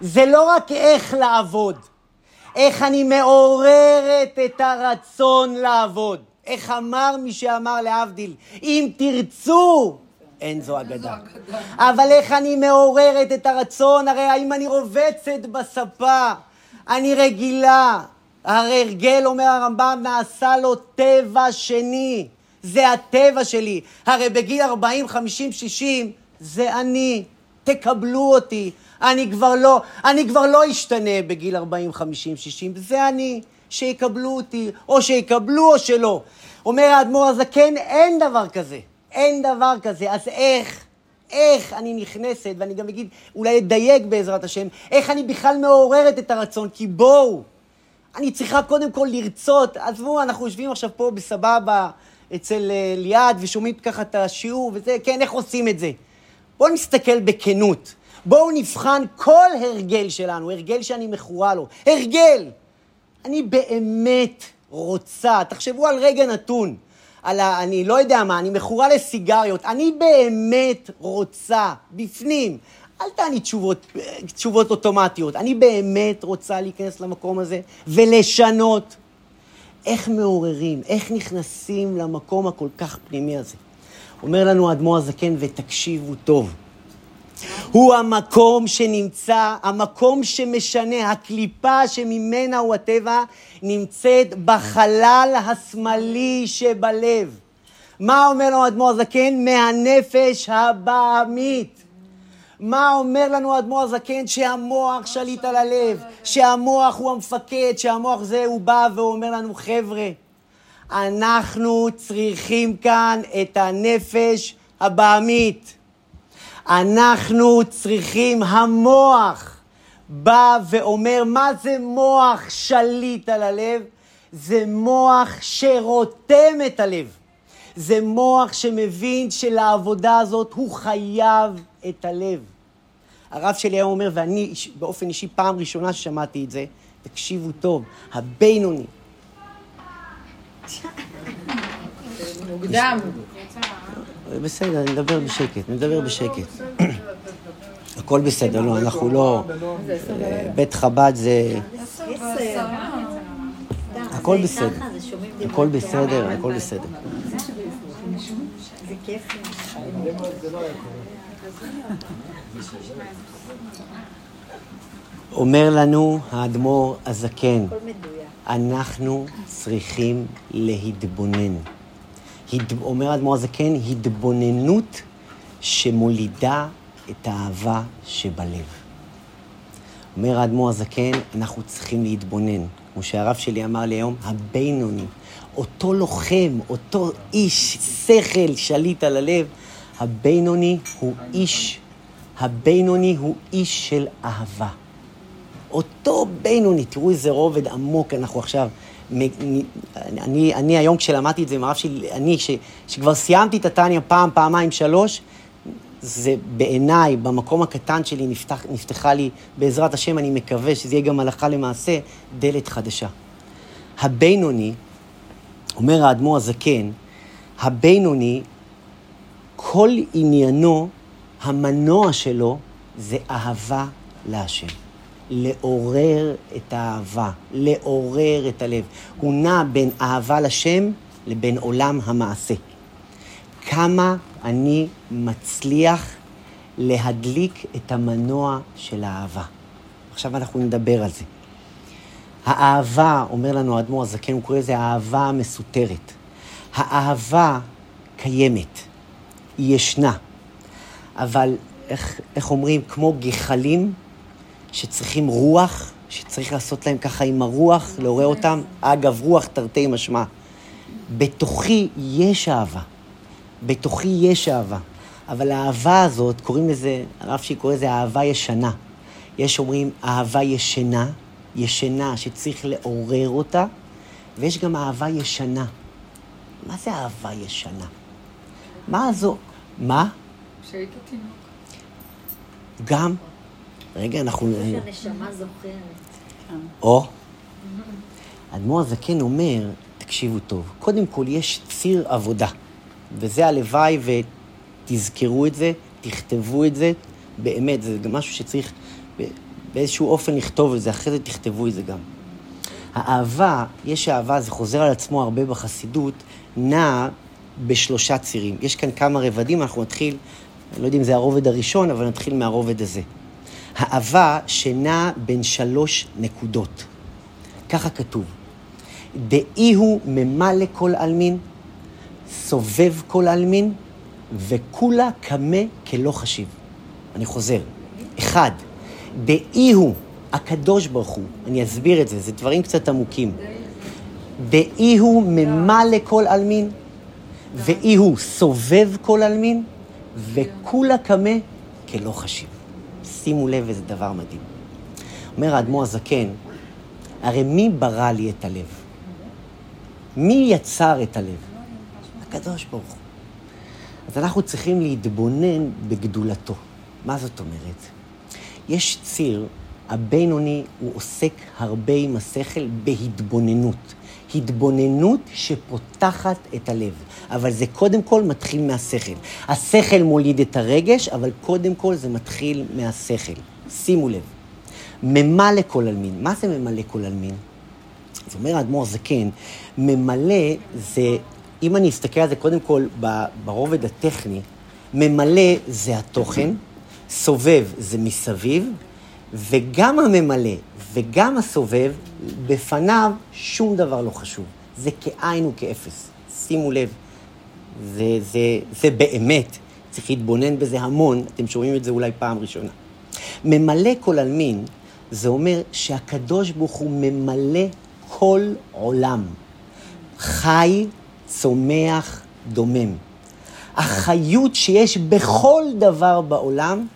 זה לא רק איך לעבוד, איך אני מעוררת את הרצון לעבוד. איך אמר מי שאמר להבדיל, אם תרצו, אין זו אגדה. אבל איך אני מעוררת את הרצון, הרי האם אני רובצת בספה, אני רגילה. הרי הרגל, אומר הרמב"ם, נעשה לו טבע שני. זה הטבע שלי. הרי בגיל 40, 50, 60, זה אני. תקבלו אותי. אני כבר לא, אני כבר לא אשתנה בגיל 40, 50, 60. זה אני. שיקבלו אותי, או שיקבלו או שלא. אומר האדמו"ר הזקן, אין דבר כזה. אין דבר כזה. אז איך, איך אני נכנסת, ואני גם אגיד, אולי אדייק בעזרת השם, איך אני בכלל מעוררת את הרצון? כי בואו, אני צריכה קודם כל לרצות. עזבו, אנחנו יושבים עכשיו פה בסבבה אצל אה, ליעד ושומעים ככה את השיעור וזה, כן, איך עושים את זה? בואו נסתכל בכנות. בואו נבחן כל הרגל שלנו, הרגל שאני מכורה לו. הרגל! אני באמת רוצה, תחשבו על רגע נתון, על ה... אני לא יודע מה, אני מכורה לסיגריות, אני באמת רוצה, בפנים, אל תעני תשובות, תשובות אוטומטיות, אני באמת רוצה להיכנס למקום הזה ולשנות. איך מעוררים, איך נכנסים למקום הכל כך פנימי הזה. אומר לנו האדמו"ר הזקן, ותקשיבו טוב, הוא המקום שנמצא, המקום שמשנה, הקליפה שממנה הוא הטבע, נמצאת בחלל השמאלי שבלב. מה אומר לנו האדמו"ר הזקן? מהנפש הבעמית. מה אומר לנו האדמו"ר הזקן? שהמוח שליט על הלב, שהמוח הוא המפקד, שהמוח זה, הוא בא ואומר לנו, חבר'ה, אנחנו צריכים כאן את הנפש הבעמית. אנחנו צריכים, המוח בא ואומר, מה זה מוח שליט על הלב? זה מוח שרותם את הלב. זה מוח שמבין שלעבודה הזאת הוא חייב את הלב. הרב שלי היום אומר, ואני באופן אישי פעם ראשונה ששמעתי את זה, תקשיבו טוב, הבינוני, מוקדם. בסדר, אני מדבר בשקט, אני מדבר בשקט. הכל בסדר, לא, אנחנו לא... אה, בית חב"ד זה... הכל בסדר. הכל. בסדר, הכל בסדר. אומר לנו האדמו"ר הזקן. אנחנו צריכים להתבונן. אומר האדמו"ר הזקן, התבוננות שמולידה את האהבה שבלב. אומר האדמו"ר הזקן, אנחנו צריכים להתבונן. כמו שהרב שלי אמר לי היום, הבינוני, אותו לוחם, אותו איש שכל שליט על הלב, הבינוני הוא איש, הבינוני הוא איש של אהבה. אותו בינוני, תראו איזה רובד עמוק אנחנו עכשיו. אני, אני היום כשלמדתי את זה עם הרב שלי, אני, ש, שכבר סיימתי את הטניה פעם, פעמיים, שלוש, זה בעיניי, במקום הקטן שלי, נפתח, נפתחה לי, בעזרת השם, אני מקווה שזה יהיה גם הלכה למעשה, דלת חדשה. הבינוני, אומר האדמו"ר הזקן, הבינוני, כל עניינו, המנוע שלו, זה אהבה להשם. לעורר את האהבה, לעורר את הלב. הוא נע בין אהבה לשם לבין עולם המעשה. כמה אני מצליח להדליק את המנוע של האהבה. עכשיו אנחנו נדבר על זה. האהבה, אומר לנו האדמו"ר הזקן, הוא קורא לזה האהבה המסותרת. האהבה קיימת, היא ישנה, אבל איך, איך אומרים, כמו גחלים שצריכים רוח, שצריך לעשות להם ככה עם הרוח, לעורר אותם. אגב, רוח תרתי משמע. בתוכי יש אהבה. בתוכי יש אהבה. אבל האהבה הזאת, קוראים לזה, הרב שלי קורא לזה אהבה ישנה. יש אומרים אהבה ישנה, ישנה שצריך לעורר אותה, ויש גם אהבה ישנה. מה זה אהבה ישנה? מה זו? מה? כשהיית תינוק. גם? רגע, אנחנו... שהנשמה זוכרת. או, אדמו"ר הזקן אומר, תקשיבו טוב, קודם כל יש ציר עבודה, וזה הלוואי ותזכרו את זה, תכתבו את זה, באמת, זה גם משהו שצריך באיזשהו אופן לכתוב את זה, אחרי זה תכתבו את זה גם. האהבה, יש אהבה, זה חוזר על עצמו הרבה בחסידות, נע בשלושה צירים. יש כאן כמה רבדים, אנחנו נתחיל, אני לא יודע אם זה הרובד הראשון, אבל נתחיל מהרובד הזה. האהבה שנע בין שלוש נקודות. ככה כתוב. דאי הוא ממלא כל עלמין, סובב כל עלמין, וכולה קמה כלא חשיב. אני חוזר. אחד, דאי הוא, הקדוש ברוך הוא, אני אסביר את זה, זה דברים קצת עמוקים. דאי הוא ממלא כל עלמין, ואי הוא סובב כל עלמין, וכולה קמה כלא חשיב. שימו לב איזה דבר מדהים. אומר האדמו"ר הזקן, הרי מי ברא לי את הלב? מי יצר את הלב? הקדוש ברוך הוא. אז אנחנו צריכים להתבונן בגדולתו. מה זאת אומרת? יש ציר, הבינוני, הוא עוסק הרבה עם השכל בהתבוננות. התבוננות שפותחת את הלב. אבל זה קודם כל מתחיל מהשכל. השכל מוליד את הרגש, אבל קודם כל זה מתחיל מהשכל. שימו לב. ממלא כל עלמין. מה זה ממלא כל עלמין? אז אומר האדמו"ר זקן, ממלא זה, אם אני אסתכל על זה קודם כל ברובד הטכני, ממלא זה התוכן, סובב זה מסביב, וגם הממלא וגם הסובב, בפניו שום דבר לא חשוב. זה כאין וכאפס. שימו לב, זה, זה, זה באמת, צריך להתבונן בזה המון, אתם שומעים את זה אולי פעם ראשונה. ממלא כל עלמין, זה אומר שהקדוש ברוך הוא ממלא כל עולם. חי, צומח, דומם. החיות שיש בכל דבר בעולם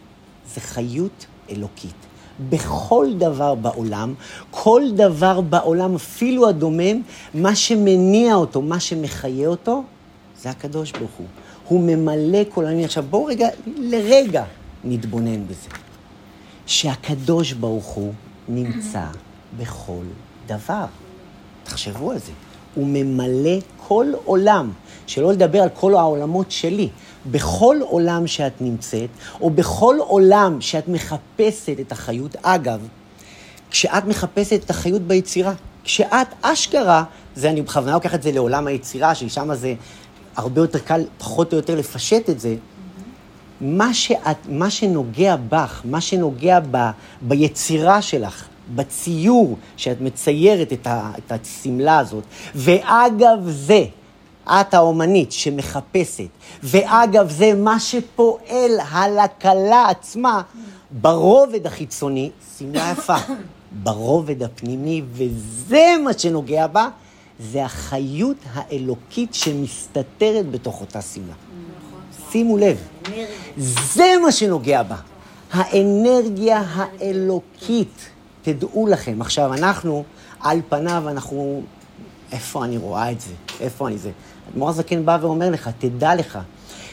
זה חיות אלוקית. בכל דבר בעולם, כל דבר בעולם, אפילו הדומם, מה שמניע אותו, מה שמחיה אותו, זה הקדוש ברוך הוא. הוא ממלא כל העניין. עכשיו בואו רגע, לרגע נתבונן בזה. שהקדוש ברוך הוא נמצא בכל דבר. תחשבו על זה. הוא ממלא כל עולם, שלא לדבר על כל העולמות שלי. בכל עולם שאת נמצאת, או בכל עולם שאת מחפשת את החיות, אגב, כשאת מחפשת את החיות ביצירה, כשאת אשכרה, זה אני בכוונה לוקח את זה לעולם היצירה, ששם זה הרבה יותר קל, פחות או יותר לפשט את זה, מה, שאת, מה שנוגע בך, מה שנוגע ב, ביצירה שלך, בציור שאת מציירת את השמלה הזאת, ואגב זה, את האומנית שמחפשת, ואגב זה מה שפועל על הכלה עצמה ברובד החיצוני, שמלה יפה, ברובד הפנימי, וזה מה שנוגע בה, זה החיות האלוקית שמסתתרת בתוך אותה שמלה. שימו לב, זה מה שנוגע בה, האנרגיה האלוקית. תדעו לכם, עכשיו אנחנו, על פניו, אנחנו, איפה אני רואה את זה? איפה אני זה? אדמו"ר הזקן בא ואומר לך, תדע לך,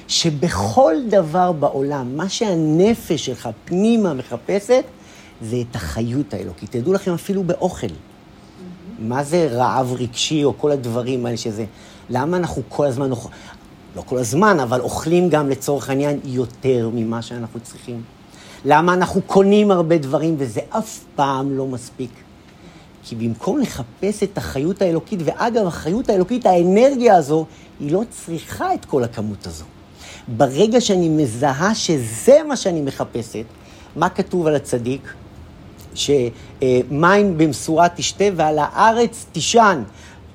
שבכל דבר בעולם, מה שהנפש שלך פנימה מחפשת, זה את החיות האלוקית. תדעו לכם, אפילו באוכל. מה זה רעב רגשי או כל הדברים האלה שזה... למה אנחנו כל הזמן אוכלים, לא כל הזמן, אבל אוכלים גם לצורך העניין יותר ממה שאנחנו צריכים? למה אנחנו קונים הרבה דברים וזה אף פעם לא מספיק? כי במקום לחפש את החיות האלוקית, ואגב, החיות האלוקית, האנרגיה הזו, היא לא צריכה את כל הכמות הזו. ברגע שאני מזהה שזה מה שאני מחפשת, מה כתוב על הצדיק? שמים במשורה תשתה ועל הארץ תישן.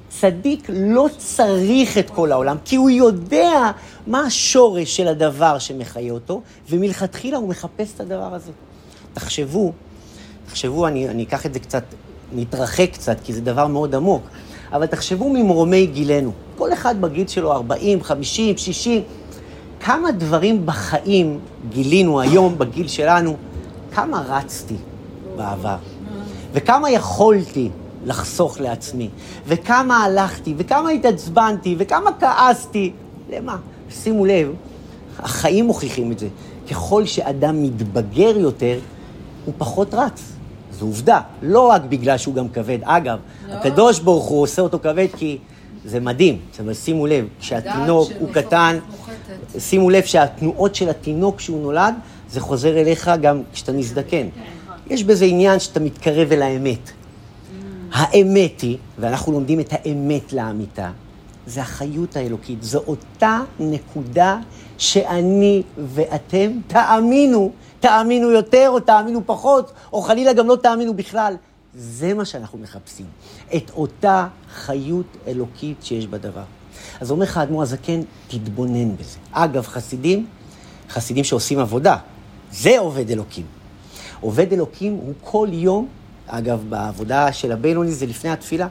צדיק לא צריך את כל העולם, כי הוא יודע מה השורש של הדבר שמחיה אותו, ומלכתחילה הוא מחפש את הדבר הזה. תחשבו, תחשבו, אני, אני אקח את זה קצת, נתרחק קצת, כי זה דבר מאוד עמוק, אבל תחשבו ממרומי גילנו. כל אחד בגיל שלו 40, 50, 60, כמה דברים בחיים גילינו היום, בגיל שלנו, כמה רצתי בעבר, וכמה יכולתי לחסוך לעצמי, וכמה הלכתי, וכמה התעצבנתי, וכמה כעסתי. למה? שימו לב, החיים מוכיחים את זה. ככל שאדם מתבגר יותר, הוא פחות רץ. זו עובדה. לא רק בגלל שהוא גם כבד. אגב, לא. הקדוש ברוך הוא עושה אותו כבד כי זה מדהים. אבל שימו לב, כשהתינוק הוא קטן, מוחטת. שימו לב שהתנועות של התינוק כשהוא נולד, זה חוזר אליך גם כשאתה מזדקן. יש בזה עניין שאתה מתקרב אל האמת. האמת היא, ואנחנו לומדים את האמת לאמיתה, זה החיות האלוקית. זו אותה נקודה שאני ואתם תאמינו, תאמינו יותר או תאמינו פחות, או חלילה גם לא תאמינו בכלל. זה מה שאנחנו מחפשים, את אותה חיות אלוקית שיש בדבר. אז אומר לך האדמו"ר הזקן, תתבונן בזה. אגב, חסידים, חסידים שעושים עבודה, זה עובד אלוקים. עובד אלוקים הוא כל יום, אגב, בעבודה של הבינוני זה לפני התפילה,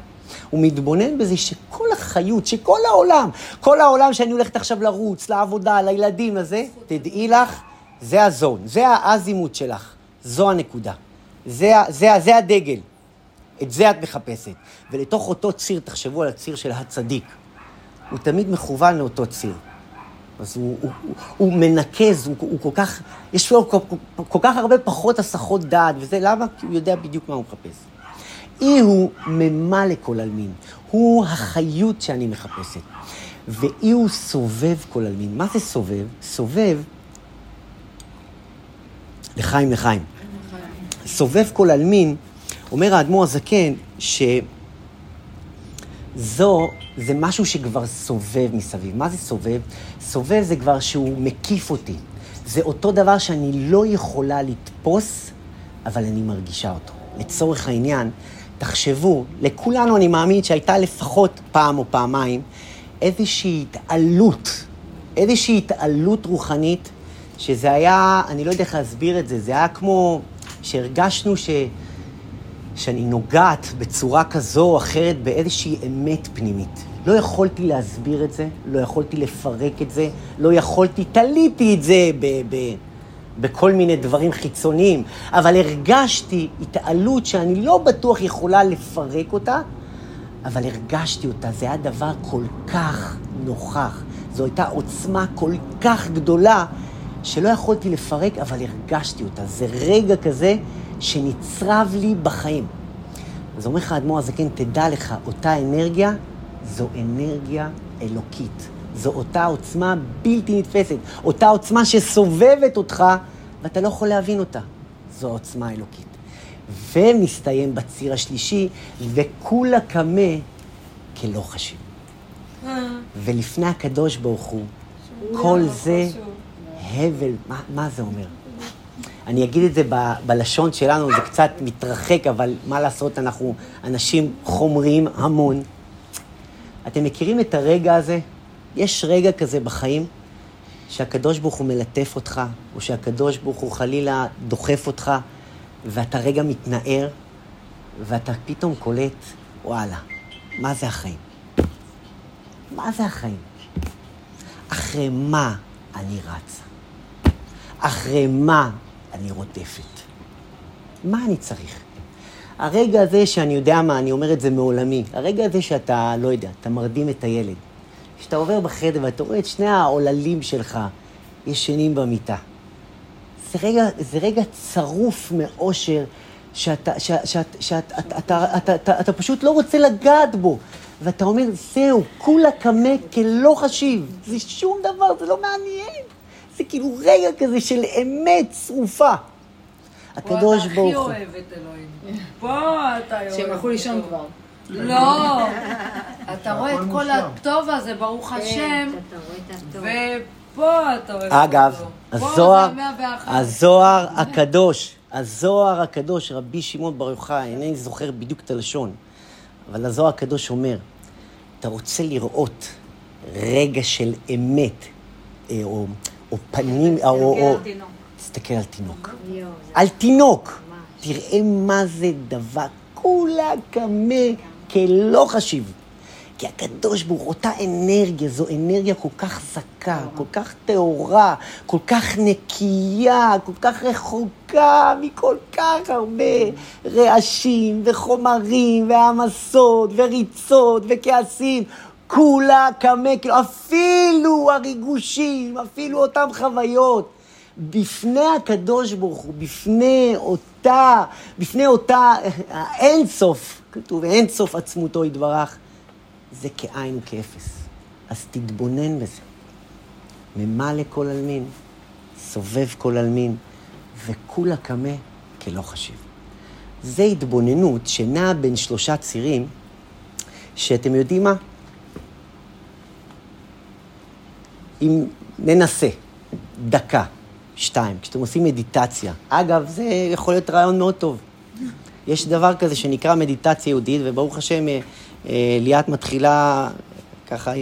הוא מתבונן בזה שכל החיות, שכל העולם, כל העולם שאני הולכת עכשיו לרוץ, לעבודה, לילדים, הזה, תדעי לך, זה הזון, זה האזימות שלך, זו הנקודה. זה, זה, זה הדגל. את זה את מחפשת. ולתוך אותו ציר, תחשבו על הציר של הצדיק. הוא תמיד מכוון לאותו ציר. אז הוא, הוא, הוא, הוא מנקז, הוא, הוא כל כך, יש לו כל, כל, כל כך הרבה פחות הסחות דעת, וזה למה? כי הוא יודע בדיוק מה הוא מחפש. אי הוא ממה לכל עלמין, הוא החיות שאני מחפשת. ואי הוא סובב כל עלמין. מה זה סובב? סובב, לחיים לחיים. סובב כל עלמין, אומר האדמו"ר הזקן, שזו, זה משהו שכבר סובב מסביב. מה זה סובב? סובב זה כבר שהוא מקיף אותי. זה אותו דבר שאני לא יכולה לתפוס, אבל אני מרגישה אותו. לצורך העניין, תחשבו, לכולנו אני מאמין שהייתה לפחות פעם או פעמיים איזושהי התעלות, איזושהי התעלות רוחנית, שזה היה, אני לא יודע איך להסביר את זה, זה היה כמו שהרגשנו ש... שאני נוגעת בצורה כזו או אחרת באיזושהי אמת פנימית. לא יכולתי להסביר את זה, לא יכולתי לפרק את זה, לא יכולתי, תליתי את זה ב... ב בכל מיני דברים חיצוניים, אבל הרגשתי התעלות שאני לא בטוח יכולה לפרק אותה, אבל הרגשתי אותה. זה היה דבר כל כך נוכח. זו הייתה עוצמה כל כך גדולה, שלא יכולתי לפרק, אבל הרגשתי אותה. זה רגע כזה שנצרב לי בחיים. אז אומר לך האדמו"ר הזקן, תדע לך, אותה אנרגיה זו אנרגיה אלוקית. זו אותה עוצמה בלתי נתפסת, אותה עוצמה שסובבת אותך, ואתה לא יכול להבין אותה. זו העוצמה האלוקית. ומסתיים בציר השלישי, וכולה קמה כלא חשיב. ולפני הקדוש ברוך הוא, כל זה הבל, מה, מה זה אומר? אני אגיד את זה ב, בלשון שלנו, זה קצת מתרחק, אבל מה לעשות, אנחנו אנשים חומריים המון. אתם מכירים את הרגע הזה? יש רגע כזה בחיים שהקדוש ברוך הוא מלטף אותך, או שהקדוש ברוך הוא חלילה דוחף אותך, ואתה רגע מתנער, ואתה פתאום קולט, וואלה, מה זה החיים? מה זה החיים? אחרי מה אני רצה? אחרי מה אני רודפת? מה אני צריך? הרגע הזה שאני יודע מה, אני אומר את זה מעולמי, הרגע הזה שאתה, לא יודע, אתה מרדים את הילד, כשאתה עובר בחדר ואתה רואה את שני העוללים שלך ישנים במיטה. זה רגע, זה רגע צרוף מאושר, שאתה, שאת, שאת, שאת, אתה, אתה, אתה, אתה, אתה פשוט לא רוצה לגעת בו. ואתה אומר, זהו, כולה קמה כלא חשיב. זה שום דבר, זה לא מעניין. זה כאילו רגע כזה של אמת צרופה. הקדוש ברוך הוא. פה אתה הכי אוהב את אלוהים. פה אתה אוהב שהם הלכו לישון. כבר. לא. אתה רואה את כל. הטוב הזה, ברוך כן, השם, אתה רואה את הטוב. ופה אתה אוהב. אגב, הזוהר, זה המאה ואחת. הזוהר הקדוש, הזוהר הקדוש, רבי שמעון בר יוחאי, אינני זוכר בדיוק את הלשון, אבל הזוהר הקדוש אומר, אתה רוצה לראות רגע של אמת, אה, או, או פנים, או, או. תסתכל על תינוק. על תינוק. תראה מה זה דבר, כולה קמה כלא חשיב. כי הקדוש ברוך הוא, אותה אנרגיה, זו אנרגיה כל כך זכה, כל כך טהורה, כל כך נקייה, כל כך רחוקה מכל כך הרבה רעשים וחומרים והעמסות וריצות וכעסים. כולה קמה, כאילו, אפילו הריגושים, אפילו אותן חוויות. בפני הקדוש ברוך הוא, בפני אותה, בפני אותה האינסוף, כתוב אינסוף עצמותו יתברך, זה כאין וכאפס. אז תתבונן בזה. ממלא כל עלמין, סובב כל עלמין, וכולה קמה כלא חשיב. זה התבוננות שנעה בין שלושה צירים, שאתם יודעים מה? אם ננסה, דקה, שתיים, כשאתם עושים מדיטציה. אגב, זה יכול להיות רעיון מאוד טוב. יש דבר כזה שנקרא מדיטציה יהודית, וברוך השם, אה, אה, ליאת מתחילה ככה,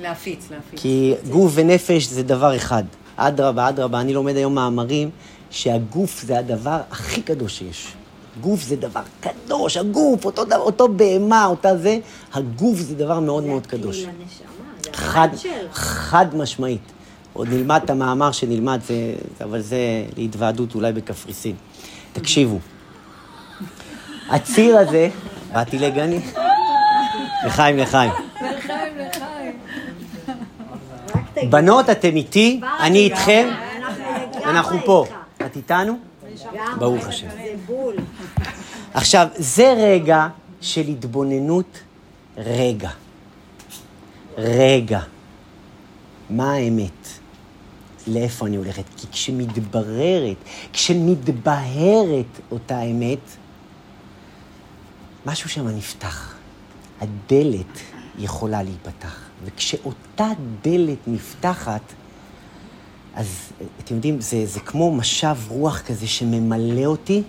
להפיץ, להפיץ. כי גוף ונפש זה דבר אחד. אדרבה, אדרבה, אני לומד היום מאמרים שהגוף זה הדבר הכי קדוש שיש. גוף זה דבר קדוש, הגוף, אותו, אותו בהמה, אותה זה, הגוף זה דבר מאוד זה מאוד קדוש. לנשמה, זה חד. חד משמעית. עוד נלמד את המאמר שנלמד, זה, אבל זה להתוועדות אולי בקפריסין. תקשיבו, הציר הזה, באתי לגני, לחיים, לחיים. בנות, אתם איתי, אני איתכם, אנחנו פה. את איתנו? ברוך השם. עכשיו, זה רגע של התבוננות רגע. רגע. מה האמת? לאיפה אני הולכת? כי כשמתבררת, כשמתבהרת אותה אמת, משהו שם נפתח. הדלת יכולה להיפתח. וכשאותה דלת נפתחת, אז אתם יודעים, זה, זה כמו משב רוח כזה שממלא אותי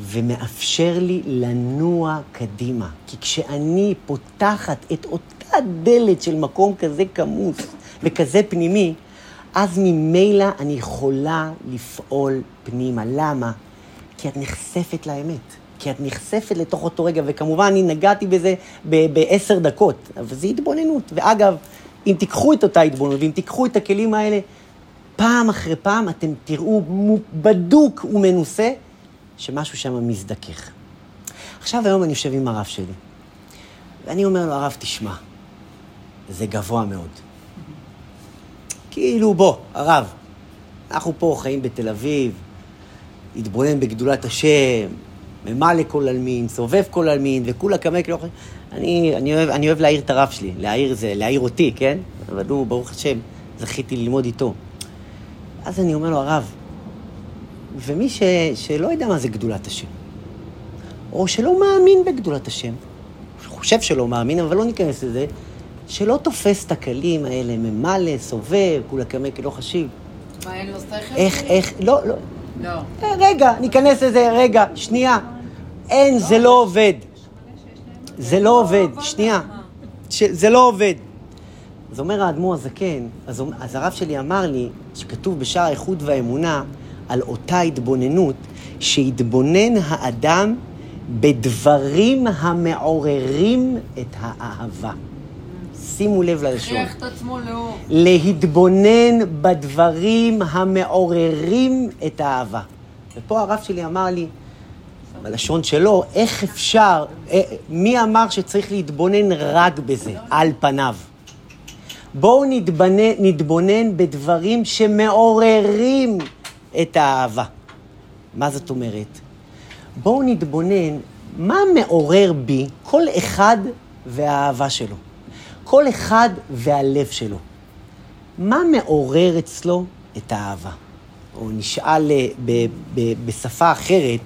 ומאפשר לי לנוע קדימה. כי כשאני פותחת את אותה דלת של מקום כזה כמוס וכזה פנימי, אז ממילא אני יכולה לפעול פנימה. למה? כי את נחשפת לאמת. כי את נחשפת לתוך אותו רגע, וכמובן אני נגעתי בזה ב- בעשר דקות, אבל זו התבוננות. ואגב, אם תיקחו את אותה התבוננות, ואם תיקחו את הכלים האלה, פעם אחרי פעם אתם תראו בדוק ומנוסה שמשהו שם מזדכך. עכשיו היום אני יושב עם הרב שלי, ואני אומר לו, הרב, תשמע, זה גבוה מאוד. כאילו, בוא, הרב, אנחנו פה חיים בתל אביב, התבונן בגדולת השם, ממלא כל עלמין, סובב כל עלמין, וכולה כמה כאילו... אני, אני, אוהב, אני אוהב להעיר את הרב שלי, להעיר זה, להעיר אותי, כן? אבל הוא, ברוך השם, זכיתי ללמוד איתו. אז אני אומר לו, הרב, ומי ש, שלא יודע מה זה גדולת השם, או שלא מאמין בגדולת השם, חושב שלא מאמין, אבל לא ניכנס לזה, שלא תופס את הכלים האלה, ממלא, סובב, כולה כמה כאילו חשיב. מה, אין לו שכל? איך, איך, לא, לא, לא. אה, רגע, ניכנס לזה, רגע, שנייה. אין, זה לא עובד. זה לא עובד, שנייה. זה לא עובד. אז אומר האדמו"ר הזקן, אז הרב שלי אמר לי, שכתוב בשער האיכות והאמונה, על אותה התבוננות, שהתבונן האדם בדברים המעוררים את האהבה. שימו לב ללשון. הכריח את עצמו לאור. להתבונן בדברים המעוררים את האהבה. ופה הרב שלי אמר לי, בלשון שלו, איך אפשר, אה, מי אמר שצריך להתבונן רק בזה, על פניו? בואו נתבונן, נתבונן בדברים שמעוררים את האהבה. מה זאת אומרת? בואו נתבונן מה מעורר בי כל אחד והאהבה שלו. כל אחד והלב שלו. מה מעורר אצלו את האהבה? או נשאל אה, ב- ב- בשפה אחרת,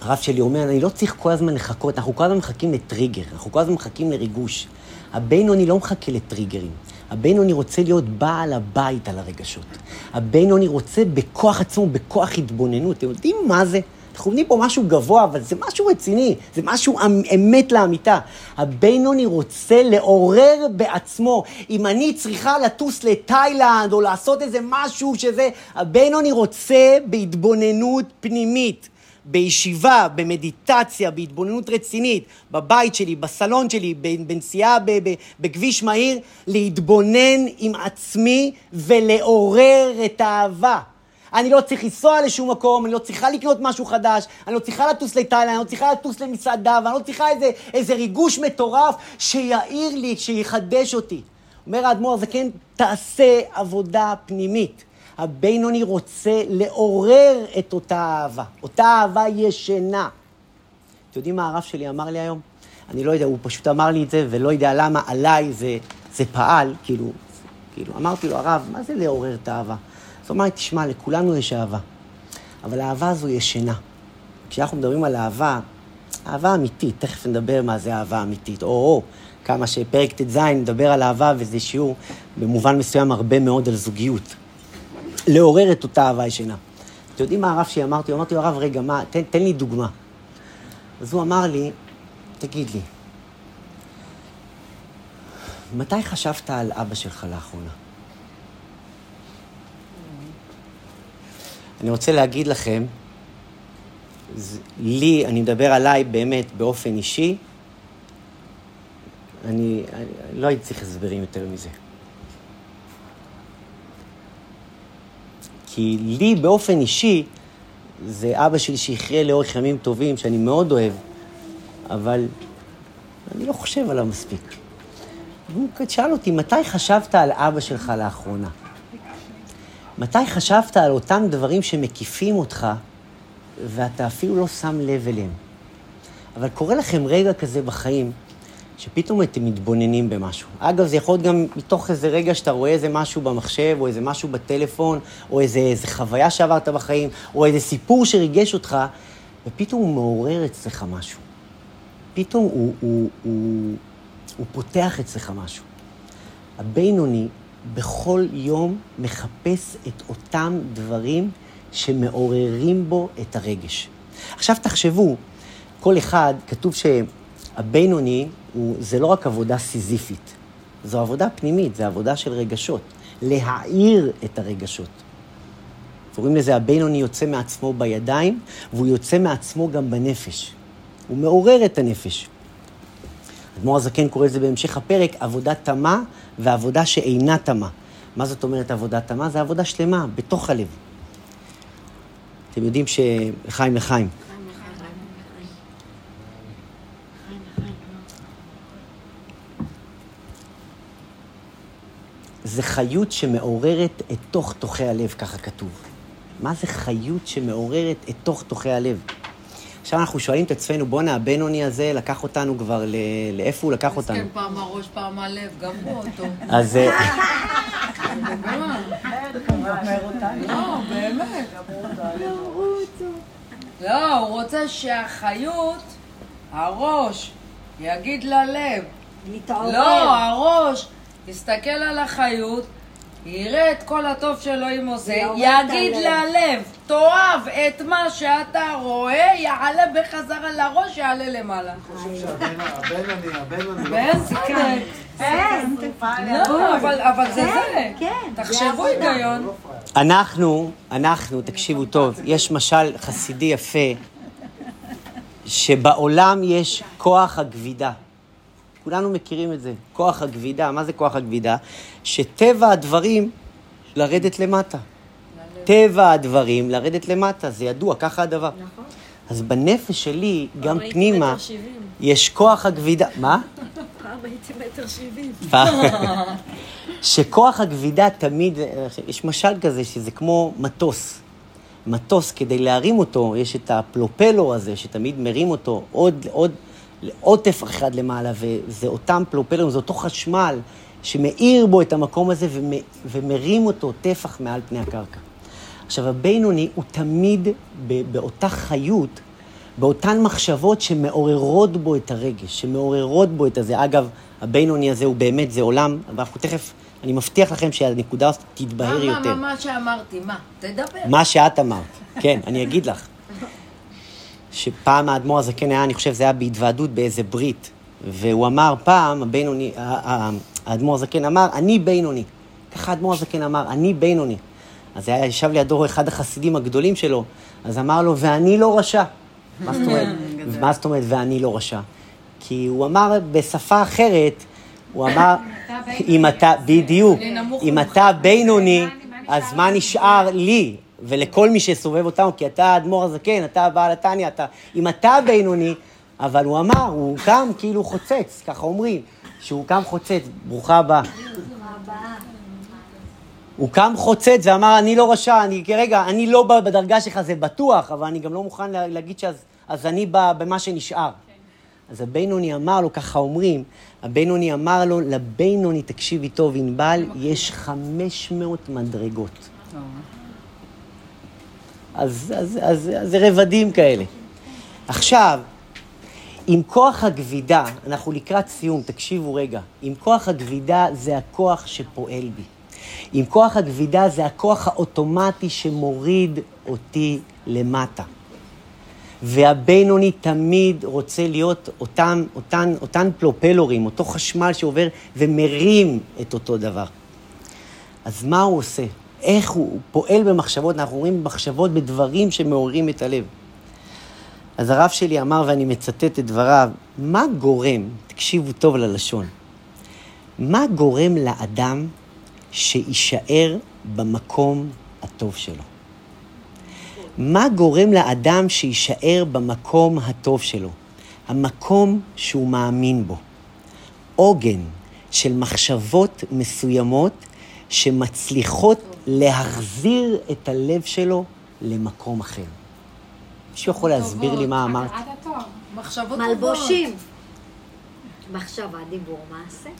הרב שלי אומר, אני לא צריך כל הזמן לחכות, אנחנו כל הזמן מחכים לטריגר, אנחנו כל הזמן מחכים לריגוש. הבינוני לא מחכה לטריגרים. הבינוני רוצה להיות בעל הבית על הרגשות. הבינוני רוצה בכוח עצמו, בכוח התבוננות. אתם יודעים מה זה? אנחנו לומדים פה משהו גבוה, אבל זה משהו רציני, זה משהו אמ- אמת לאמיתה. הבינוני רוצה לעורר בעצמו. אם אני צריכה לטוס לתאילנד או לעשות איזה משהו שזה, הבינוני רוצה בהתבוננות פנימית. בישיבה, במדיטציה, בהתבוננות רצינית, בבית שלי, בסלון שלי, בנסיעה בכביש מהיר, להתבונן עם עצמי ולעורר את האהבה. אני לא צריך לנסוע לשום מקום, אני לא צריכה לקנות משהו חדש, אני לא צריכה לטוס לתאילנד, אני לא צריכה לטוס למסעדה, ואני לא צריכה איזה, איזה ריגוש מטורף שיעיר לי, שיחדש אותי. אומר האדמו"ר הזקן, תעשה עבודה פנימית. הבינוני רוצה לעורר את אותה אהבה, אותה אהבה ישנה. אתם יודעים מה הרב שלי אמר לי היום? אני לא יודע, הוא פשוט אמר לי את זה, ולא יודע למה עליי זה, זה פעל, כאילו, כאילו, אמרתי לו, הרב, מה זה לעורר את האהבה? אז הוא אמר לי, תשמע, לכולנו יש אהבה, אבל האהבה הזו ישנה. כשאנחנו מדברים על אהבה, אהבה אמיתית, תכף נדבר מה זה אהבה אמיתית, או-או, כמה שפרק ט"ז נדבר על אהבה, וזה שיעור במובן מסוים הרבה מאוד על זוגיות. לעורר את אותה אהבה ישנה. אתם יודעים מה הרב שלי אמרתי? אמרתי לו, הרב, רגע, מה, תן, תן לי דוגמה. אז הוא אמר לי, תגיד לי, מתי חשבת על אבא שלך לאחרונה? אני רוצה להגיד לכם, לי, אני מדבר עליי באמת באופן אישי, אני, אני לא הייתי צריך הסברים יותר מזה. כי לי באופן אישי, זה אבא שלי שיחיה לאורך ימים טובים, שאני מאוד אוהב, אבל אני לא חושב עליו מספיק. והוא שאל אותי, מתי חשבת על אבא שלך לאחרונה? מתי חשבת על אותם דברים שמקיפים אותך, ואתה אפילו לא שם לב אליהם? אבל קורה לכם רגע כזה בחיים, שפתאום אתם מתבוננים במשהו. אגב, זה יכול להיות גם מתוך איזה רגע שאתה רואה איזה משהו במחשב, או איזה משהו בטלפון, או איזה, איזה חוויה שעברת בחיים, או איזה סיפור שריגש אותך, ופתאום הוא מעורר אצלך משהו. פתאום הוא, הוא, הוא, הוא פותח אצלך משהו. הבינוני בכל יום מחפש את אותם דברים שמעוררים בו את הרגש. עכשיו תחשבו, כל אחד, כתוב שהבינוני הוא, זה לא רק עבודה סיזיפית, זו עבודה פנימית, זו עבודה של רגשות. להעיר את הרגשות. קוראים לזה הבינוני יוצא מעצמו בידיים, והוא יוצא מעצמו גם בנפש. הוא מעורר את הנפש. אדמו"ר הזקן קורא לזה בהמשך הפרק עבודה תמה ועבודה שאינה תמה. מה זאת אומרת עבודה תמה? זה עבודה שלמה, בתוך הלב. אתם יודעים ש... לחיים לחיים. זה חיות שמעוררת את תוך תוכי הלב, ככה כתוב. מה זה חיות שמעוררת את תוך תוכי הלב? עכשיו אנחנו שואלים את עצמנו, בואנה, הבינוני הזה לקח אותנו כבר ל... לאיפה הוא לקח אותנו? מסכן, פעם הראש, פעם הלב, גם פה אותו. אז אה, לא, באמת. לא, הוא רוצה שהחיות, הראש, יגיד ללב. להתעורר. לא, הראש יסתכל על החיות, יראה את כל הטוב שאלוהים עושה, יגיד. ללב, תאהב את מה שאתה רואה, יעלה בחזרה לראש, יעלה למעלה. אני חושב שהבינוני, הבינוני, לא ואין ספק. כן, לא, אבל זה זה. כן, זה תחשבו. היגיון. לא. אנחנו, אנחנו, תקשיבו טוב, יש משל חסידי יפה, שבעולם יש כוח הגבידה. כולנו מכירים את זה, כוח הגבידה. מה זה כוח הגבידה? שטבע הדברים לרדת למטה. טבע הדברים לרדת למטה, זה ידוע, ככה הדבר. נכון. אז בנפש שלי, גם פנימה. יש כוח הגבידה. מה? פעם הייתי מטר שבעים. שכוח הגבידה תמיד, יש משל כזה שזה כמו מטוס. מטוס, כדי להרים אותו, יש את הפלופלו הזה שתמיד מרים אותו עוד, עוד, טפח אחד למעלה, וזה אותם פלופלורים, זה אותו חשמל שמאיר בו את המקום הזה ומ, ומרים אותו טפח מעל פני הקרקע. עכשיו, הבינוני הוא תמיד ב, באותה חיות, באותן מחשבות שמעוררות בו את הרגש, שמעוררות בו את הזה. אגב, הבינוני הזה הוא באמת, זה עולם, ואנחנו תכף, אני מבטיח לכם שהנקודה הזאת תתבהר מה, יותר. מה, מה שאמרתי, מה? תדבר. מה שאת אמרת, כן, אני אגיד לך. שפעם האדמו"ר הזקן היה, אני חושב, זה היה בהתוועדות באיזה ברית. והוא אמר פעם, הבינוני, האדמו"ר הזקן אמר, אני בינוני. ככה האדמו"ר הזקן אמר, אני בינוני. אז היה, ישב לידו אחד החסידים הגדולים שלו, אז אמר לו, ואני לא רשע. מה זאת אומרת? מה זאת אומרת, ואני לא רשע? כי הוא אמר בשפה אחרת, הוא אמר, אם אתה, בדיוק, אם. אתה בינוני, אז מה נשאר לי ולכל מי שסובב אותנו? כי אתה האדמו"ר הזקן, אתה הבעל התניא, אתה... אם אתה בינוני, אבל הוא אמר, הוא קם כאילו חוצץ, ככה אומרים, שהוא קם חוצץ, ברוכה הבאה. הוא קם חוצץ ואמר, אני לא רשע, אני, רגע, אני לא בדרגה שלך, זה בטוח, אבל אני גם לא מוכן לה- להגיד שאז אז אני ב- במה שנשאר. אז הבינוני אמר לו, ככה אומרים, הבינוני אמר לו, לבינוני, תקשיבי טוב, ענבל, יש 500 מדרגות. אז, אז, אז, אז זה רבדים כאלה. עכשיו, עם כוח הגבידה, אנחנו לקראת סיום, תקשיבו רגע. עם כוח הגבידה זה הכוח שפועל בי. עם כוח הגבידה זה הכוח האוטומטי שמוריד אותי למטה. והבינוני תמיד רוצה להיות אותם, אותן, אותן פלופלורים, אותו חשמל שעובר ומרים את אותו דבר. אז מה הוא עושה? איך הוא, הוא פועל במחשבות, אנחנו רואים מחשבות בדברים שמעוררים את הלב. אז הרב שלי אמר, ואני מצטט את דבריו, מה גורם, תקשיבו טוב ללשון, מה גורם לאדם שיישאר במקום הטוב שלו? מה גורם לאדם שיישאר במקום הטוב שלו? המקום שהוא מאמין בו. עוגן של מחשבות מסוימות שמצליחות להחזיר את הלב שלו למקום אחר. מישהו יכול להסביר לי מה אמרת? מחשבות טובות. מלבושים. מחשבה, דיבור, מעשה.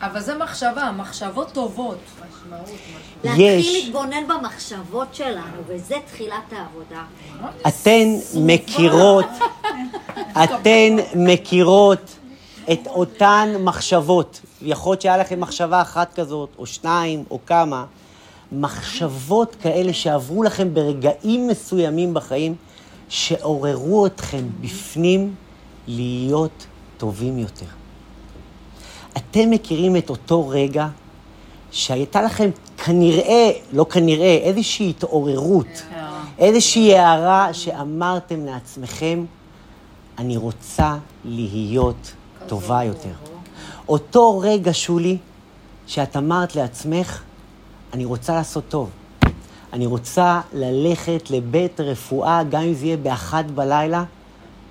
אבל זה מחשבה, מחשבות טובות. משמעות, משמעות. יש. להתחיל להתבונן במחשבות שלנו, וזה תחילת העבודה. אתן מכירות, אתן מכירות את אותן מחשבות. ויכול להיות שהיה לכם מחשבה אחת כזאת, או שניים, או כמה, מחשבות כאלה שעברו לכם ברגעים מסוימים בחיים, שעוררו אתכם בפנים להיות טובים יותר. אתם מכירים את אותו רגע שהייתה לכם כנראה, לא כנראה, איזושהי התעוררות, איזושהי הערה שאמרתם לעצמכם, אני רוצה להיות טובה יותר. אותו רגע, שולי, שאת אמרת לעצמך, אני רוצה לעשות טוב. אני רוצה ללכת לבית רפואה, גם אם זה יהיה באחת בלילה,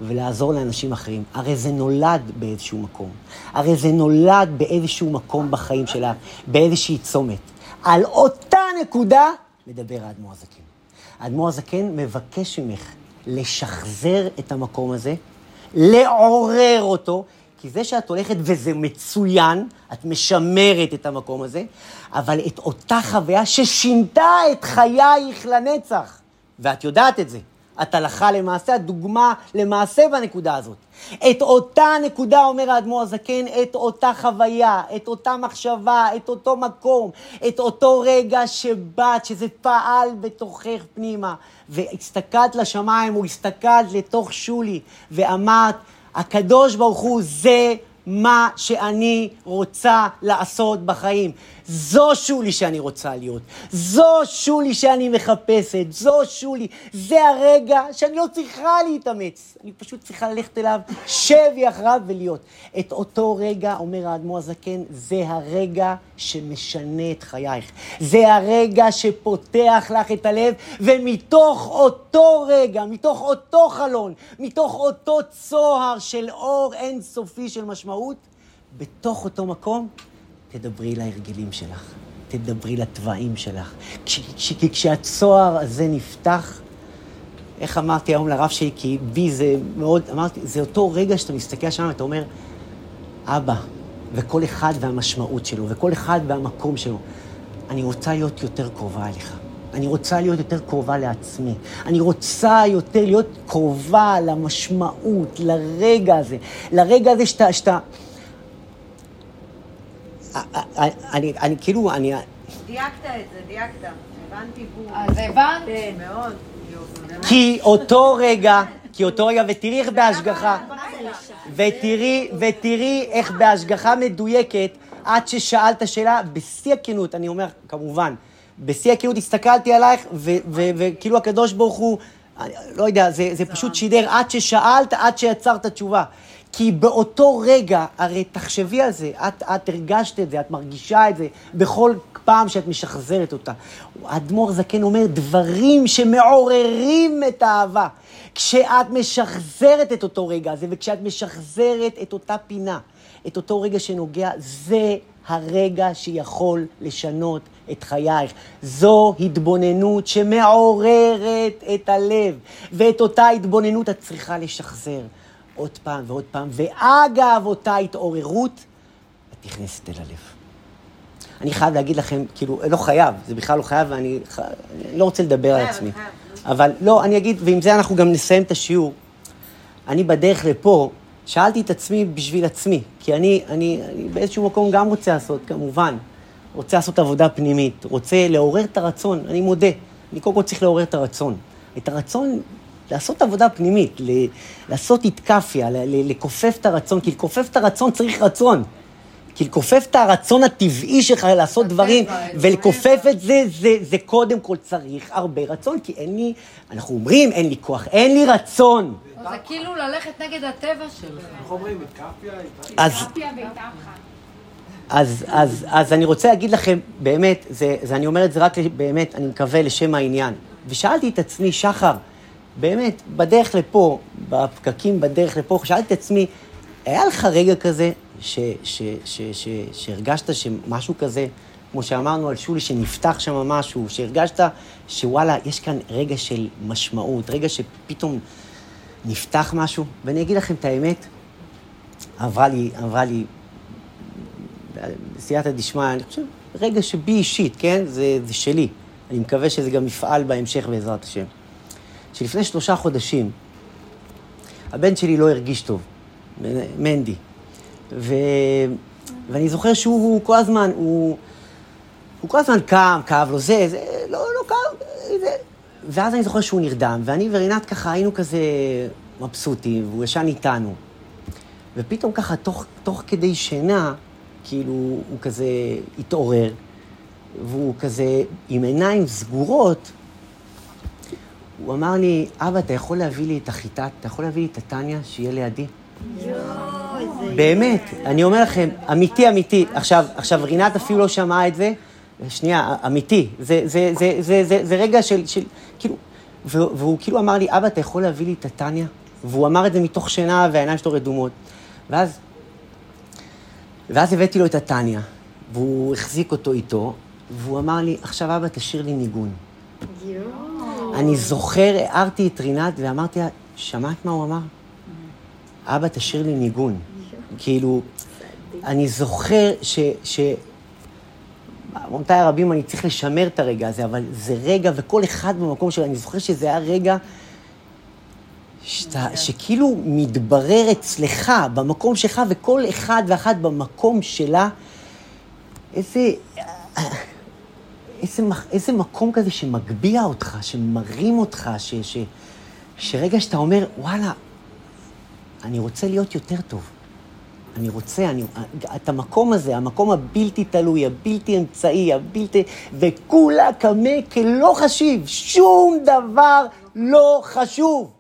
ולעזור לאנשים אחרים. הרי זה נולד באיזשהו מקום. הרי זה נולד באיזשהו מקום בחיים שלך, באיזושהי צומת. על אותה נקודה מדבר האדמו"ר הזקן. האדמו"ר הזקן מבקש ממך לשחזר את המקום הזה, לעורר אותו, כי זה שאת הולכת וזה מצוין, את משמרת את המקום הזה, אבל את אותה חוויה ששינתה את חייך לנצח, ואת יודעת את זה. את הלכה למעשה, הדוגמה למעשה בנקודה הזאת. את אותה נקודה, אומר האדמו"ר הזקן, את אותה חוויה, את אותה מחשבה, את אותו מקום, את אותו רגע שבאת, שזה פעל בתוכך פנימה, והסתכלת לשמיים, או הסתכלת לתוך שולי, ואמרת, הקדוש ברוך הוא זה מה שאני רוצה לעשות בחיים. זו שולי שאני רוצה להיות, זו שולי שאני מחפשת, זו שולי, זה הרגע שאני לא צריכה להתאמץ, אני פשוט צריכה ללכת אליו, שבי אחריו ולהיות. את אותו רגע, אומר האדמו"ר הזקן, זה הרגע שמשנה את חייך. זה הרגע שפותח לך את הלב, ומתוך אותו רגע, מתוך אותו חלון, מתוך אותו צוהר של אור אינסופי של משמעות, בתוך אותו מקום, תדברי להרגלים שלך, תדברי לתוואים שלך. כש, כש, כשהצוהר הזה נפתח, איך אמרתי היום לרב שלי, כי בי זה מאוד, אמרתי, זה אותו רגע שאתה מסתכל שם ואתה אומר, אבא, וכל אחד והמשמעות שלו, וכל אחד והמקום שלו. אני רוצה להיות יותר קרובה אליך. אני רוצה להיות יותר קרובה לעצמי. אני רוצה יותר להיות קרובה למשמעות, לרגע הזה. לרגע הזה שאתה... שאתה אני, אני כאילו, אני... דייקת את זה, דייקת. הבנתי בול. אז הבנת? כן, מאוד. כי אותו רגע, כי אותו רגע, ותראי איך בהשגחה, ותראי, ותראי איך בהשגחה מדויקת, עד ששאלת שאלה, בשיא הכנות, אני אומר, כמובן, בשיא הכנות הסתכלתי עלייך, ו- ו- וכאילו הקדוש ברוך הוא, אני לא יודע, זה, זה פשוט שידר עד ששאלת, עד שיצרת תשובה. כי באותו רגע, הרי תחשבי על זה, את, את הרגשת את זה, את מרגישה את זה בכל פעם שאת משחזרת אותה. האדמו"ר זקן אומר דברים שמעוררים את האהבה. כשאת משחזרת את אותו רגע הזה, וכשאת משחזרת את אותה פינה, את אותו רגע שנוגע, זה הרגע שיכול לשנות את חייך. זו התבוננות שמעוררת את הלב, ואת אותה התבוננות את צריכה לשחזר. עוד פעם ועוד פעם, ואגב אותה התעוררות, את נכנסת אל הלב. אני חייב להגיד לכם, כאילו, לא חייב, זה בכלל לא חייב, ואני ח... לא רוצה לדבר על עצמי. אבל לא, אני אגיד, ועם זה אנחנו גם נסיים את השיעור. אני בדרך לפה, שאלתי את עצמי בשביל עצמי, כי אני, אני, אני באיזשהו מקום גם רוצה לעשות, כמובן, רוצה לעשות עבודה פנימית, רוצה לעורר את הרצון, אני מודה. אני קודם כל צריך לעורר את הרצון. את הרצון לעשות עבודה פנימית, ל- לעשות איתקפיה, ל- ל- לכופף את הרצון, כי לכופף את הרצון צריך רצון. כי לכופף את הרצון הטבעי שלך לעשות דברים, ולכופף את זה, זה, זה קודם כל צריך הרבה רצון, כי אין לי, אנחנו אומרים, אין לי כוח, אין לי רצון. זה כאילו ללכת נגד הטבע שלך. איך אומרים? איתקפיה? אז, אז, אז, אז אני רוצה להגיד לכם, באמת, זה, זה, אני אומר את זה רק באמת, אני מקווה, לשם העניין. ושאלתי את עצמי, שחר, באמת, בדרך לפה, בפקקים בדרך לפה, שאלתי את עצמי, היה לך רגע כזה ש, ש, ש, ש, שהרגשת שמשהו כזה, כמו שאמרנו על שולי, שנפתח שם משהו, שהרגשת שוואלה, יש כאן רגע של משמעות, רגע שפתאום נפתח משהו? ואני אגיד לכם את האמת, עברה לי, עברה לי, בסייעתא דשמיא, אני חושב, רגע שבי אישית, כן? זה, זה שלי. אני מקווה שזה גם יפעל בהמשך בעזרת השם. שלפני שלושה חודשים, הבן שלי לא הרגיש טוב, מנדי. ואני זוכר שהוא הוא כל הזמן, הוא, הוא כל הזמן קם, כאב לו זה, זה, לא, לא כאב, זה. ואז אני זוכר שהוא נרדם, ואני ורינת ככה היינו כזה מבסוטים, והוא ישן איתנו. ופתאום ככה, תוך, תוך כדי שינה, כאילו, הוא כזה התעורר, והוא כזה עם עיניים סגורות, הוא אמר לי, אבא, אתה יכול להביא לי את החיטה, אתה יכול להביא לי את הטניה, שיהיה לידי? באמת, אני אומר לכם, אמיתי, אמיתי. עכשיו, עכשיו, רינת אפילו לא שמעה את זה. שנייה, אמיתי. זה, זה, זה, זה, זה, זה רגע של, של, כאילו, והוא, והוא כאילו אמר לי, אבא, אתה יכול להביא לי את הטניה? והוא אמר את זה מתוך שינה והעיניים שלו רדומות. ואז, ואז הבאתי לו את הטניה, והוא החזיק אותו איתו, והוא אמר לי, עכשיו אבא, תשאיר לי ניגון. אני זוכר, הערתי את רינת ואמרתי לה, שמעת מה הוא אמר? אבא, תשאיר לי ניגון. כאילו, אני זוכר ש... ש... רבותיי הרבים, אני צריך לשמר את הרגע הזה, אבל זה רגע, וכל אחד במקום שלו, אני זוכר שזה היה רגע שאתה, שכאילו מתברר אצלך, במקום שלך, וכל אחד ואחת במקום שלה, איזה... איזה, איזה מקום כזה שמגביה אותך, שמרים אותך, ש, ש, שרגע שאתה אומר, וואלה, אני רוצה להיות יותר טוב. אני רוצה, אני, את המקום הזה, המקום הבלתי תלוי, הבלתי אמצעי, הבלתי... וכולה קמה כלא חשיב, שום דבר לא חשוב.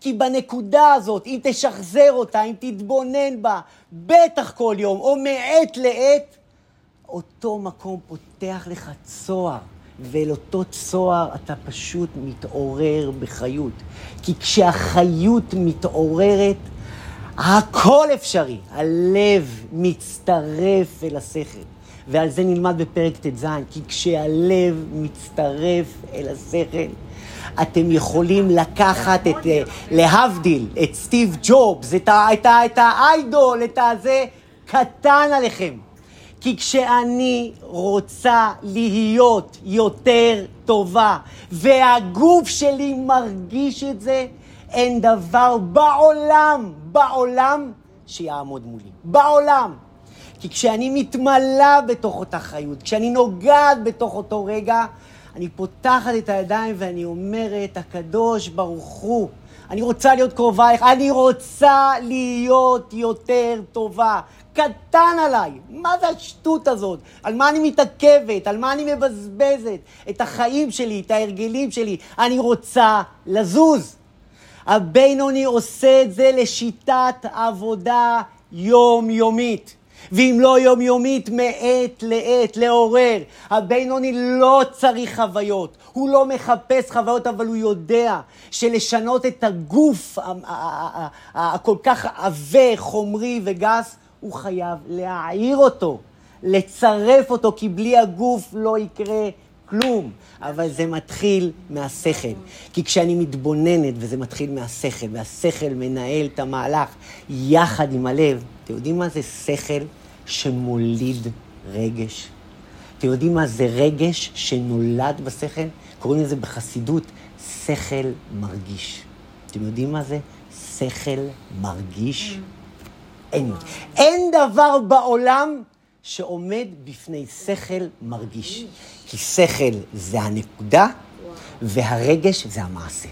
כי בנקודה הזאת, אם תשחזר אותה, אם תתבונן בה, בטח כל יום, או מעת לעת, אותו מקום פותח לך צוהר, ואל אותו צוהר אתה פשוט מתעורר בחיות. כי כשהחיות מתעוררת, הכל אפשרי. הלב מצטרף אל השכל. ועל זה נלמד בפרק ט"ז, כי כשהלב מצטרף אל השכל, אתם יכולים לקחת את, אה, להבדיל, את סטיב ג'ובס, את, ה, את, את האיידול, את הזה, קטן עליכם. כי כשאני רוצה להיות יותר טובה, והגוף שלי מרגיש את זה, אין דבר בעולם, בעולם, שיעמוד מולי. בעולם. כי כשאני מתמלא בתוך אותה חיות, כשאני נוגעת בתוך אותו רגע, אני פותחת את הידיים ואני אומרת, הקדוש ברוך הוא, אני רוצה להיות קרובייך, אני רוצה להיות יותר טובה. קטן עליי. מה זה השטות הזאת? על מה אני מתעכבת? על מה אני מבזבזת? את החיים שלי, את ההרגלים שלי. אני רוצה לזוז. הבינוני עושה את זה לשיטת עבודה יומיומית. ואם לא יומיומית, מעת לעת, לעורר. הבינוני לא צריך חוויות, הוא לא מחפש חוויות, אבל הוא יודע שלשנות את הגוף הכל כך עבה, חומרי וגס, הוא חייב להעיר אותו, לצרף אותו, כי בלי הגוף לא יקרה כלום. אבל זה מתחיל מהשכל. כי כשאני מתבוננת, וזה מתחיל מהשכל, והשכל מנהל את המהלך יחד עם הלב, אתם יודעים מה זה שכל שמוליד רגש? אתם יודעים מה זה רגש שנולד בשכל? קוראים לזה בחסידות שכל מרגיש. אתם יודעים מה זה? שכל מרגיש. אין. אין דבר בעולם שעומד בפני שכל מרגיש. כי שכל זה הנקודה, והרגש זה המעשה.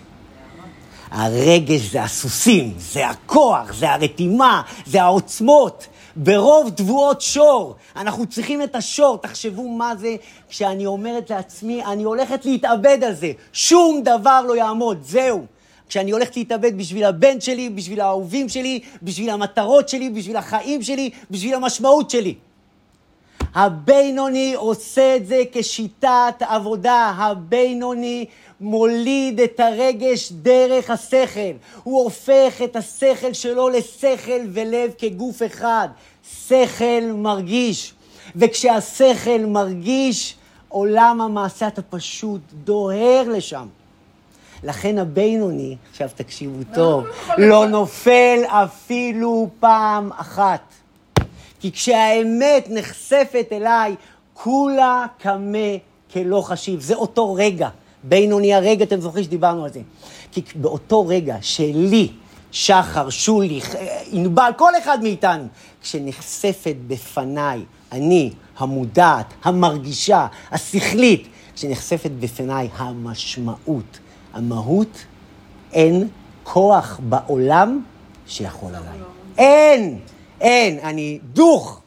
הרגש זה הסוסים, זה הכוח, זה הרתימה, זה העוצמות. ברוב תבואות שור. אנחנו צריכים את השור. תחשבו מה זה כשאני אומרת לעצמי, אני הולכת להתאבד על זה. שום דבר לא יעמוד, זהו. כשאני הולכת להתאבד בשביל הבן שלי, בשביל האהובים שלי, בשביל המטרות שלי, בשביל החיים שלי, בשביל המשמעות שלי. הבינוני עושה את זה כשיטת עבודה. הבינוני מוליד את הרגש דרך השכל. הוא הופך את השכל שלו לשכל ולב כגוף אחד. שכל מרגיש. וכשהשכל מרגיש, עולם המעשה אתה פשוט דוהר לשם. לכן הבינוני, עכשיו תקשיבו טוב, לא נופל אפילו פעם אחת. כי כשהאמת נחשפת אליי, כולה קמה כלא חשיב. זה אותו רגע. בינוני הרגע, אתם זוכרים שדיברנו על זה. כי באותו רגע שלי שחר, שולי, ענבל, כל אחד מאיתנו, כשנחשפת בפניי, אני, המודעת, המרגישה, השכלית, כשנחשפת בפניי המשמעות, המהות, אין כוח בעולם שיכול עליי. אין, אין, אני דוך.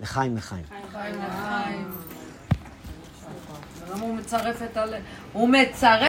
לחיים, לחיים. חיים לחיים. למה הוא מצרף את הלב? הוא מצרף...